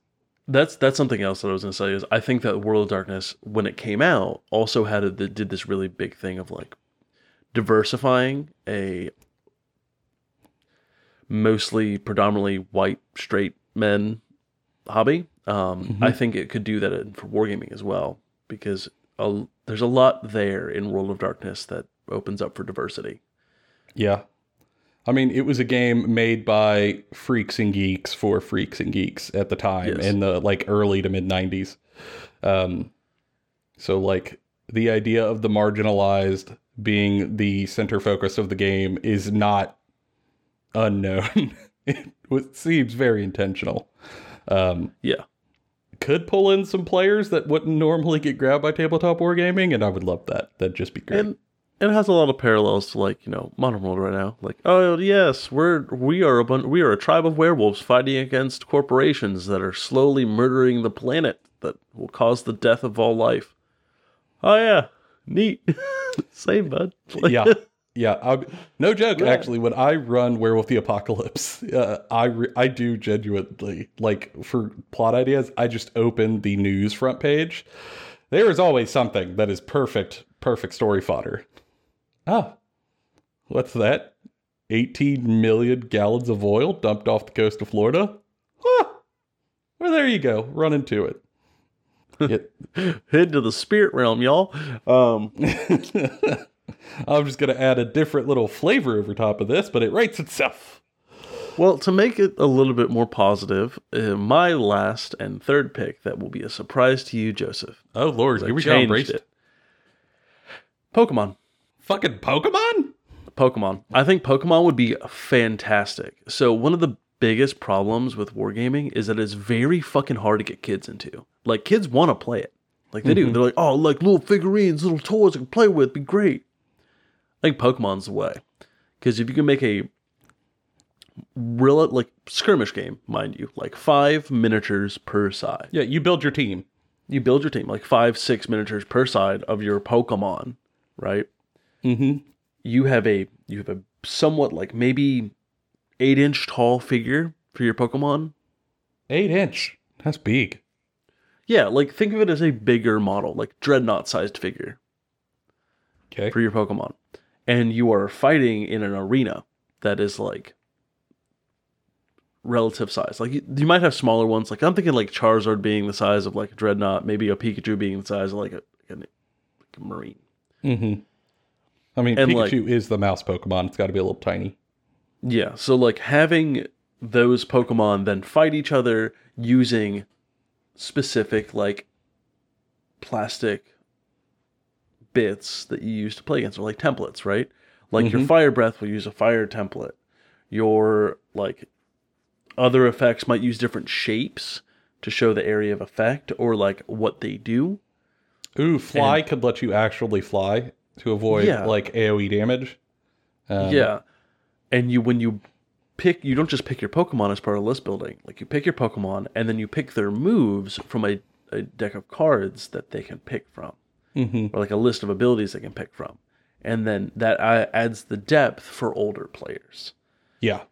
that's that's something else that I was gonna say is I think that World of Darkness when it came out also had a, did this really big thing of like diversifying a mostly predominantly white straight men hobby. Um, I think it could do that for wargaming as well because a, there's a lot there in World of Darkness that opens up for diversity. Yeah. I mean, it was a game made by freaks and geeks for freaks and geeks at the time Yes. in the like early to mid 90s. Um, so, like, the idea of the marginalized being the center focus of the game is not unknown. it seems very intentional. Um, Yeah. could pull in some players that wouldn't normally get grabbed by tabletop wargaming, and I would love that. That'd just be great. and it has a lot of parallels to like you know modern world right now like oh yes we're we are a bun- we are a tribe of werewolves fighting against corporations that are slowly murdering the planet that will cause the death of all life oh yeah neat. Same bud. Yeah. Yeah I, no joke Yeah. actually when i run werewolf the apocalypse uh, i re- i do genuinely like for plot ideas i just open the news front page. There is always something that is perfect perfect story fodder. Oh what's that? 18 million gallons of oil dumped off the coast of florida? Huh. well there you go run into it It- head to the spirit realm y'all um I'm just going to add a different little flavor over top of this, but it writes itself. well to make it a little bit more positive uh, my last and third pick that will be a surprise to you joseph Oh lord, I here we go. Embraced. it. pokemon Fucking Pokemon? Pokemon. I think Pokemon would be fantastic. So one of the biggest problems with wargaming is that it's very fucking hard to get kids into. Like kids want to play it. Like they do. They're like, oh, like little figurines, little toys I can play with, be great. I think Pokemon's the way. Because if you can make a real like skirmish game, mind you, like five miniatures per side. Yeah, you build your team. You build your team, like five, six miniatures per side of your Pokemon, right? Mm-hmm. you have a you have a somewhat like maybe eight inch tall figure for your Pokemon. Eight inch. That's big. Yeah, like think of it as a bigger model, like dreadnought sized figure Okay. for your Pokemon. And you are fighting in an arena that is like relative size. Like you, you might have smaller ones. Like I'm thinking like Charizard being the size of like a dreadnought, maybe a Pikachu being the size of like a, like a, like marine. Mm-hmm. I mean, And, like- Pikachu is the mouse Pokemon. It's got to be a little tiny. Yeah, so like having those Pokemon then fight each other using specific like plastic bits that you use to play against, or like templates, right? Like your Mhm. fire breath will use a fire template. Your like other effects might use different shapes to show the area of effect or like what they do. Ooh, fly could let you actually fly to avoid Yeah. like AoE damage. Um, yeah. And you when you pick you don't just pick your Pokemon as part of list building. Like you pick your Pokemon and then you pick their moves from a, a deck of cards that they can pick from. Mm-hmm. Or like a list of abilities they can pick from. And then that adds the depth for older players. Yeah.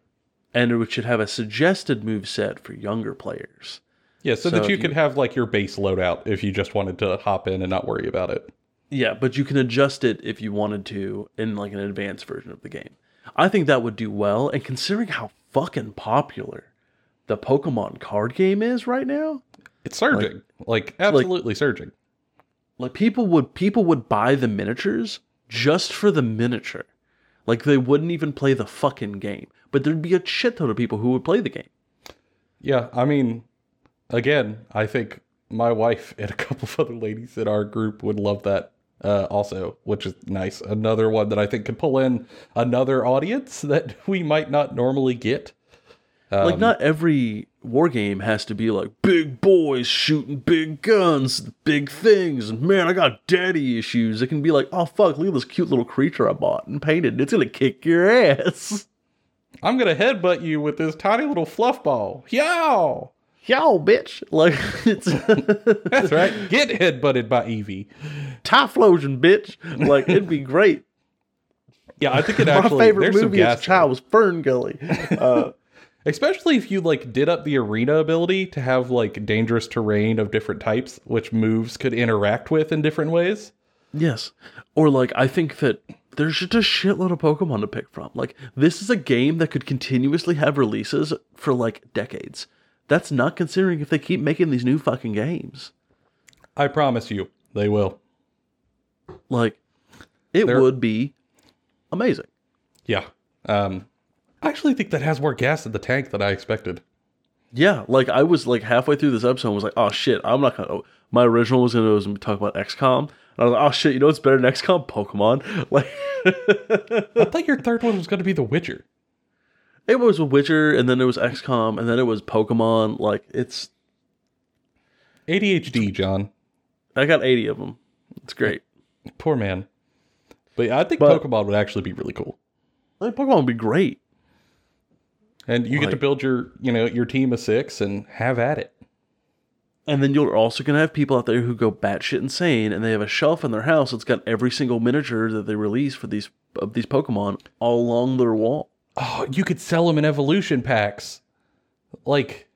And it should have a suggested move set for younger players. Yeah, so, So that you you- could have like your base loadout if you just wanted to hop in and not worry about it. Yeah, but you can adjust it if you wanted to in like an advanced version of the game. I think that would do well, and considering how fucking popular the Pokemon card game is right now, It's surging. Like, absolutely surging. like people would people would buy the miniatures just for the miniature. Like they wouldn't even play the fucking game. But there'd be a shit ton of people who would play the game. Yeah, I mean, again, I think my wife and a couple of other ladies in our group would love that uh, also, which is nice. Another one that I think could pull in another audience that we might not normally get. like Um, not every war game has to be like big boys shooting big guns, big things, and man, I got daddy issues. It can be like, oh fuck, look at this cute little creature I bought and painted. It's gonna kick your ass. I'm gonna headbutt you with this tiny little fluff ball. Yow! Yo, bitch. Like it's That's right. Get headbutted by Eevee. Typhlosion, bitch. Like it'd be great. Yeah, I think it actually. My favorite movie as a child was Fern Gully. Uh, Especially if you like did up the arena ability to have like dangerous terrain of different types, which moves could interact with in different ways. yes. Or like I think that there's just a shitload of Pokemon to pick from. Like this is a game that could continuously have releases for like decades. That's not considering if they keep making these new fucking games. I promise you, they will. Like it There- would be amazing. Yeah. Um, I actually think that has more gas in the tank than I expected. Yeah, like I was like halfway through this episode and was like, oh shit, I'm not gonna. My original was gonna was talk about XCOM. And I was like, oh shit, you know what's better than XCOM? Pokemon. Like, I thought your third one was going to be The Witcher. It was Witcher, and then it was XCOM, and then it was Pokemon. Like, it's ADHD, John. I got 80 of them. It's great. Poor man. But yeah, I think But- Pokemon would actually be really cool. I think Pokemon would be great. And you get to build your, you know, your team of six and have at it. And then you're also gonna have people out there who go batshit insane, and they have a shelf in their house that's got every single miniature that they release for these of these Pokemon all along their wall. Oh, you could sell them in evolution packs. Like,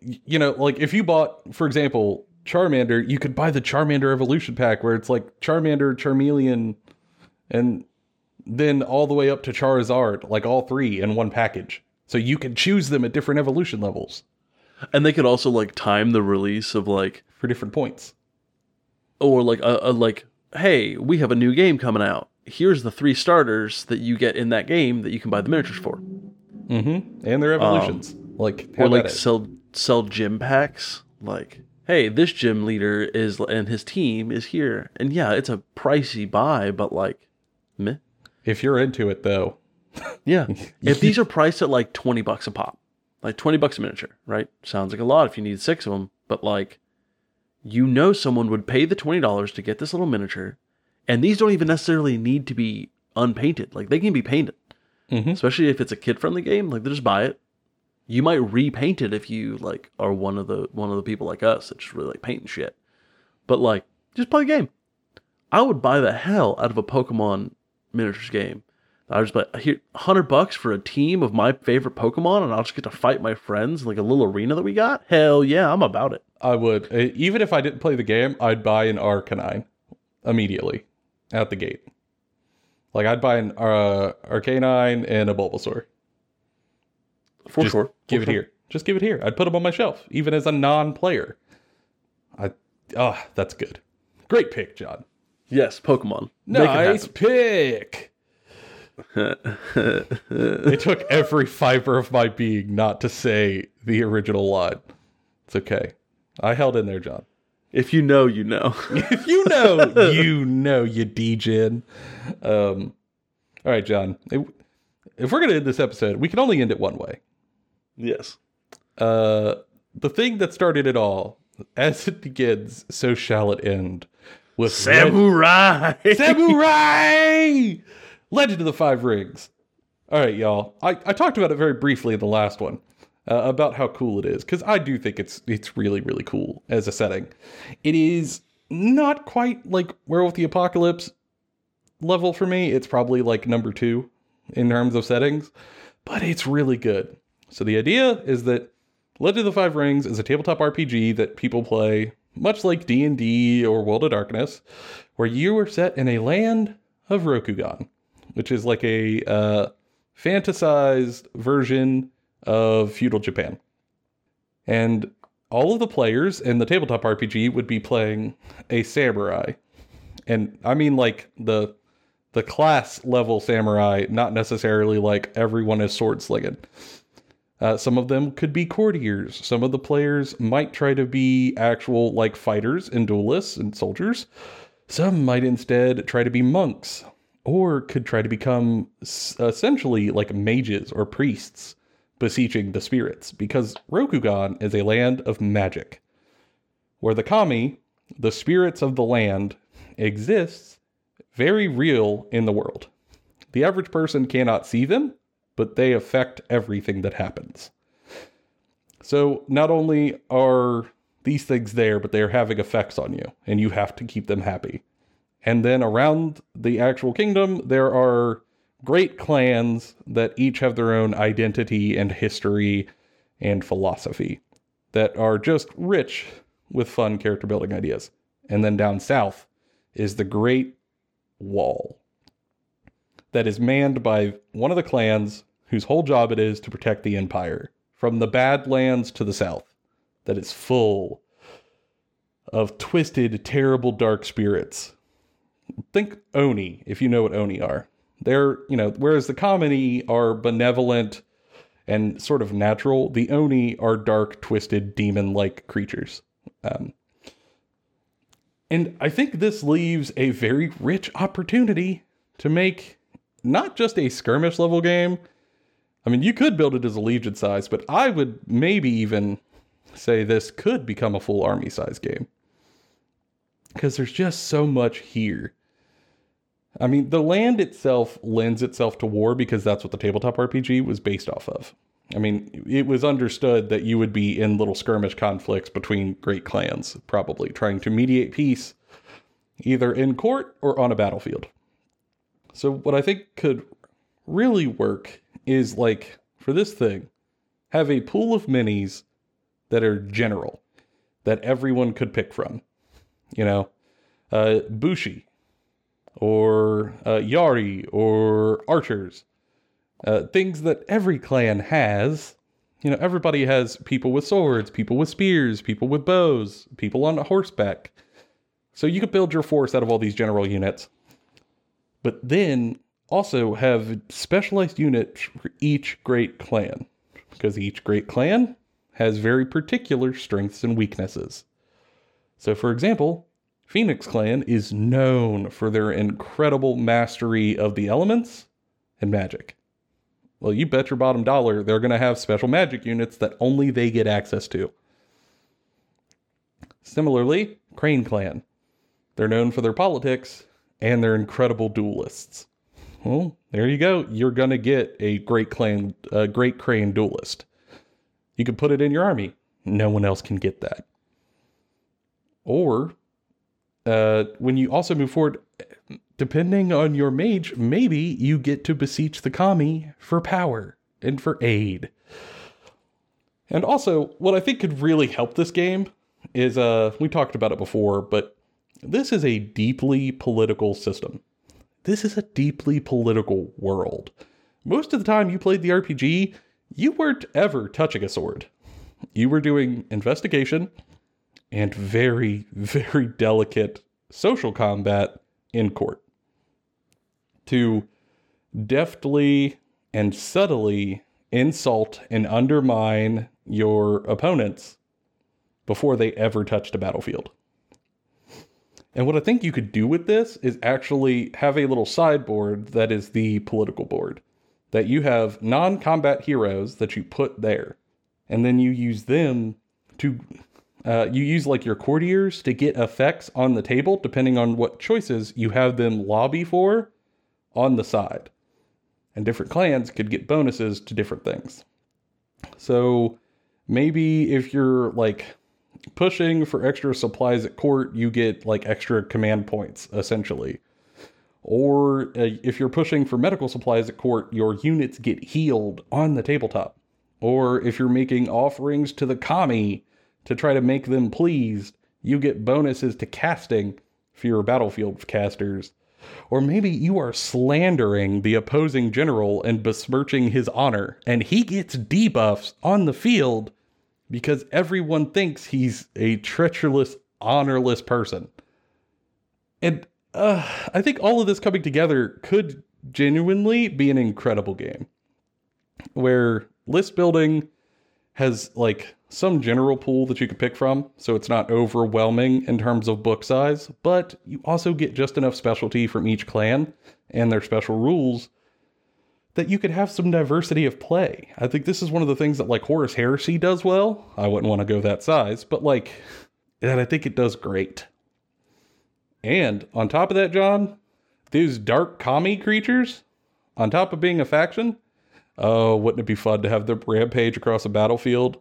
you know, like if you bought, for example, Charmander, you could buy the Charmander evolution pack where it's like Charmander, Charmeleon, and then all the way up to Charizard, like all three in one package. So you can choose them at different evolution levels And they could also like time the release of like for different points. or like a, a like hey we have a new game coming out here's the three starters that you get in that game that you can buy the miniatures for. Mm-hmm. And their evolutions. like, or like sell sell gym packs. Like hey this gym leader is and his team is here. And yeah it's a pricey buy but like meh. If you're into it, though, yeah. If these are priced at like 20 bucks a pop like 20 bucks a miniature right? Sounds like a lot if you need six of them but like you know someone would pay the $20 to get this little miniature and these don't even necessarily need to be unpainted. Like they can be painted. Mhm. especially if it's a kid friendly game like they just buy it. You might repaint it if you like are one of the one of the people like us that just really like painting shit. But like just play the game. I would buy the hell out of a pokemon miniatures game. I just buy here 100 bucks for a team of my favorite pokemon and i'll just get to fight my friends in like a little arena that we got? Hell yeah i'm about it. I would. Uh, Even if I didn't play the game, I'd buy an Arcanine immediately out the gate. Like, I'd buy an uh, Arcanine and a Bulbasaur. for Just sure For Give it sure. here. Just give it here. I'd put them on my shelf, even as a non-player. I, ah, that's good. Great pick, John. yes pokemon Make Nice pick. it took every fiber of my being not to say the original line. It's okay. I held in there, John. If you know you know if you know, you know, you degen. Um, all right, John. If, if we're gonna end this episode, we can only end it one way. yes Uh, the thing that started it all, as it begins, so shall it end. With samurai Samurai, Legend of the Five Rings. All right, y'all. I, I talked about it very briefly in the last one uh, about how cool it is because I do think it's it's really really cool as a setting. It is not quite like Werewolf the Apocalypse level for me. It's probably like number two in terms of settings, but it's really good. So the idea is that Legend of the Five Rings is a tabletop RPG that people play much like D&D or World of Darkness, where you are set in a land of Rokugan, which is like a uh, fantasized version of feudal Japan. And all of the players in the tabletop RPG would be playing a samurai. And I mean like the the class level samurai, not necessarily like everyone is sword slinging. Uh, some of them could be courtiers. Some of the players might try to be actual like fighters and duelists and soldiers. Some might instead try to be monks or could try to become essentially like mages or priests beseeching the spirits because Rokugan is a land of magic where the kami, the spirits of the land, exists very real in the world. The average person cannot see them, but they affect everything that happens. So not only are these things there, but they are having effects on you, and you have to keep them happy. And then around the actual kingdom, there are great clans that each have their own identity and history and philosophy that are just rich with fun character building ideas. And then down south is the Great Wall that is manned by one of the clans whose whole job it is to protect the empire from the Badlands to the south, that is full of twisted, terrible, dark spirits. Think Oni, if you know what Oni are. They're, you know, whereas the Kamini are benevolent and sort of natural, the Oni are dark, twisted, demon like creatures. Um, and I think this leaves a very rich opportunity to make not just a skirmish level game. I mean, you could build it as a legion size, but I would maybe even say this could become a full army size game. Because there's just so much here. I mean, the land itself lends itself to war because that's what the tabletop RPG was based off of. I mean, it was understood that you would be in little skirmish conflicts between great clans, probably trying to mediate peace either in court or on a battlefield. So, what I think could really work is like for this thing, have a pool of minis that are general that everyone could pick from. You know, uh, Bushi or uh, Yari or archers, uh, things that every clan has. You know, everybody has people with swords, people with spears, people with bows, people on horseback. So you could build your force out of all these general units, but then also have specialized units for each great clan, because each great clan has very particular strengths and weaknesses. So, for example, Phoenix Clan is known for their incredible mastery of the elements and magic. Well, you bet your bottom dollar they're going to have special magic units that only they get access to. Similarly, Crane Clan. They're known for their politics and their incredible duelists. Well, there you go. You're going to get a great clan, a great crane duelist. You can put it in your army. No one else can get that. Or uh, when you also move forward, depending on your mage, maybe you get to beseech the kami for power and for aid. And also, what I think could really help this game is uh, we talked about it before, but this is a deeply political system. This is a deeply political world. Most of the time you played the RPG, you weren't ever touching a sword. You were doing investigation, and very, very delicate social combat in court. To deftly and subtly insult and undermine your opponents before they ever touched a battlefield. And what I think you could do with this is actually have a little sideboard that is the political board. That you have non combat heroes that you put there. And then you use them to uh, you use like your courtiers to get effects on the table depending on what choices you have them lobby for on the side. And different clans could get bonuses to different things. So maybe if you're like pushing for extra supplies at court, you get like extra command points essentially. Or uh, if you're pushing for medical supplies at court, your units get healed on the tabletop. Or if you're making offerings to the kami, to try to make them pleased, You get bonuses to casting for your battlefield casters. Or maybe you are slandering the opposing general and besmirching his honor, and he gets debuffs on the field because everyone thinks he's a treacherous, honorless person. And uh, I think all of this coming together could genuinely be an incredible game where list building has like some general pool that you could pick from, so it's not overwhelming in terms of book size, but you also get just enough specialty from each clan and their special rules that you could have some diversity of play. I think this is one of the things that like Horus Heresy does well. I wouldn't want to go that size, but like that I think it does great. And on top of that, John, these dark commie creatures, on top of being a faction, oh, wouldn't it be fun to have them rampage across a battlefield,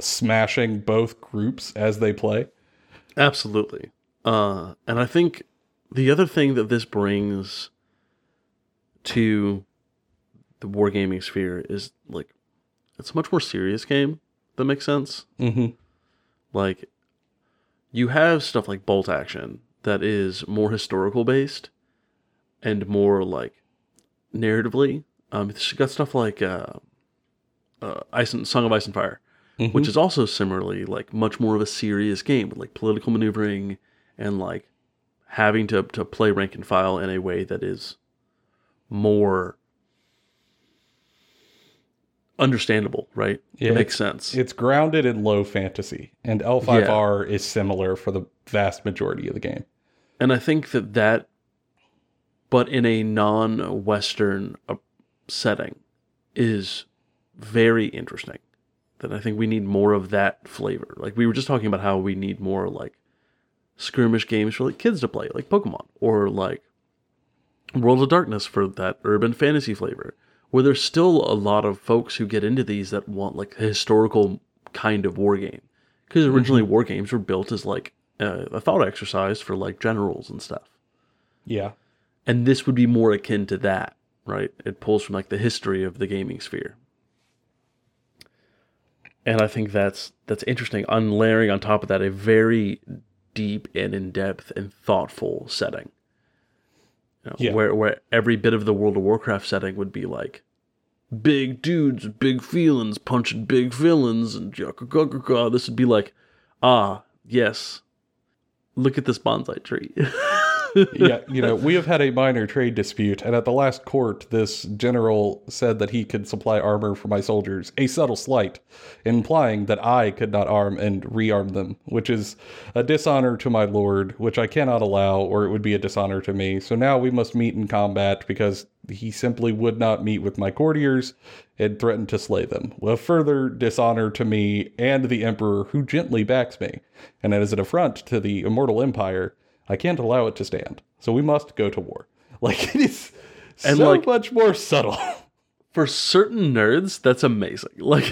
smashing both groups as they play? Absolutely. Uh, and I think the other thing that this brings to the wargaming sphere is like it's a much more serious game. That makes sense. Mm-hmm. Like you have stuff like bolt action that is more historical based and more like narratively. Um, it's got stuff like uh, uh, Ice and, Song of Ice and Fire, Mhm. which is also similarly like much more of a serious game with like political maneuvering and like having to to play rank and file in a way that is more understandable, right? Yeah, it makes sense. It's grounded in low fantasy, and L5R is similar for the vast majority of the game. And I think that that, but in a non Western uh, setting, is very interesting. That I think we need more of that flavor. Like we were just talking about how we need more like skirmish games for like kids to play, like Pokemon, or like World of Darkness for that urban fantasy flavor. Where there's still a lot of folks who get into these that want like a historical kind of war game. Because originally war games were built as like uh, a thought exercise for like generals and stuff. Yeah. And this would be more akin to that, right? It pulls from like the history of the gaming sphere. And I think that's that's interesting. Unlayering on top of that a very deep and in depth and thoughtful setting. You know, Yeah. Where where every bit of the World of Warcraft setting would be like big dudes, big feelings, punching big villains, and This would be like, ah, yes. Look at this bonsai tree. yeah, you know, we have had a minor trade dispute, and at the last court, this general said that he could supply armor for my soldiers, a subtle slight, implying that I could not arm and rearm them, which is a dishonor to my lord, which I cannot allow, or it would be a dishonor to me. So now we must meet in combat because he simply would not meet with my courtiers and threatened to slay them. A further dishonor to me and the emperor, who gently backs me, and as an affront to the immortal empire. I can't allow it to stand. So we must go to war. Like it is And, so like- much more subtle. for certain nerds, that's amazing. Like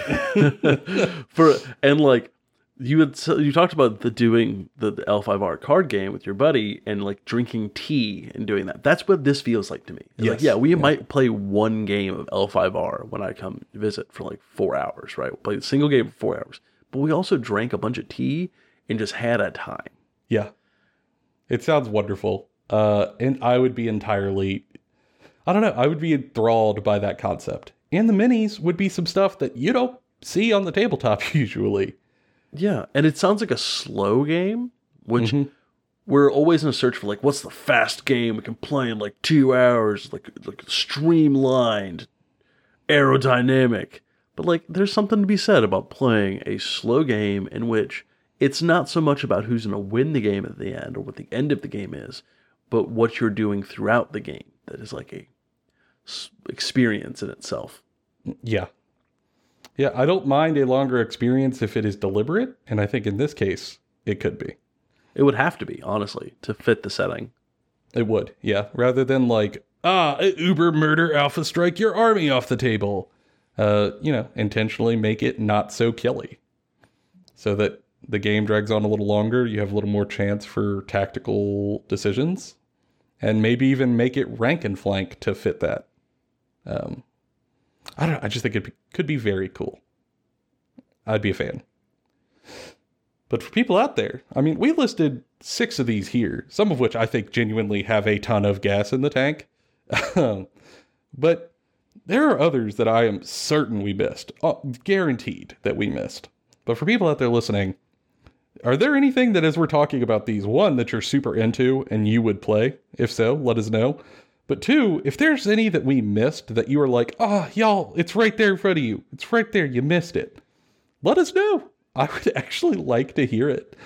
for and like you had you talked about the doing the, the L5R card game with your buddy and like drinking tea and doing that. That's what this feels like to me. It's like yeah, we might play one game of L5R when I come visit for like four hours, right? We'll play a single game for four hours. But we also drank a bunch of tea and just had a time. yeah. It sounds wonderful. Uh, and I would be entirely, I don't know, I would be enthralled by that concept. And the minis would be some stuff that you don't see on the tabletop usually. Yeah, and it sounds like a slow game, which Mhm. we're always in a search for like what's the fast game we can play in like two hours, like like streamlined, aerodynamic. But like there's something to be said about playing a slow game in which it's not so much about who's gonna win the game at the end or what the end of the game is, but what you're doing throughout the game that is like a experience in itself. Yeah. Yeah, I don't mind a longer experience if it is deliberate. And I think in this case, it could be. It would have to be, honestly, to fit the setting. It would, yeah. Rather than like, ah, Uber murder Alpha strike your army off the table. Uh, you know, intentionally make it not so killy. So that the game drags on a little longer, you have a little more chance for tactical decisions. And maybe even make it rank and flank to fit that. Um I don't know, I just think it could be very cool. I'd be a fan. But for people out there, I mean, we listed six of these here, some of which I think genuinely have a ton of gas in the tank. but there are others that I am certain we missed, uh, guaranteed that we missed. But for people out there listening, are there anything that as we're talking about these, one, that you're super into and you would play? If so, let us know. But two, if there's any that we missed that you are like, ah, oh, y'all, it's right there in front of you. It's right there. You missed it. Let us know. I would actually like to hear it.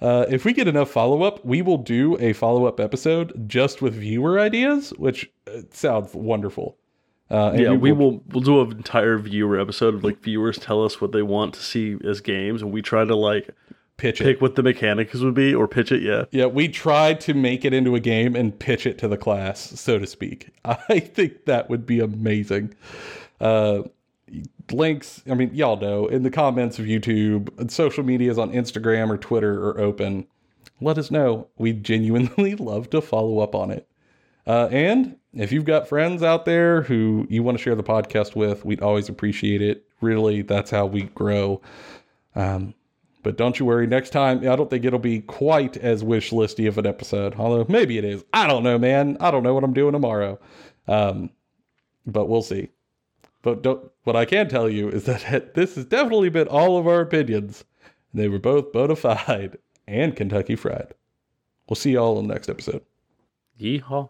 Uh, if we get enough follow up, we will do a follow up episode just with viewer ideas, which uh, sounds wonderful. Uh, yeah, we, we will we'll do an entire viewer episode of like viewers tell us what they want to see as games, and we try to like pitch pick it. what the mechanics would be or pitch it. Yeah, yeah, we tried to make it into a game and pitch it to the class, so to speak. I think that would be amazing. Uh, links, I mean, y'all know in the comments of YouTube, and social medias on Instagram or Twitter are open. Let us know. We genuinely love to follow up on it. Uh, and if you've got friends out there who you want to share the podcast with, we'd always appreciate it. Really, that's how we grow. Um, but don't you worry, next time, I don't think it'll be quite as wish listy of an episode, although maybe it is. I don't know, man. I don't know what I'm doing tomorrow. Um, but we'll see. But what I can tell you is that this has definitely been all of our opinions. They were both bona fide and Kentucky fried. We'll see y'all in the next episode. Yeehaw.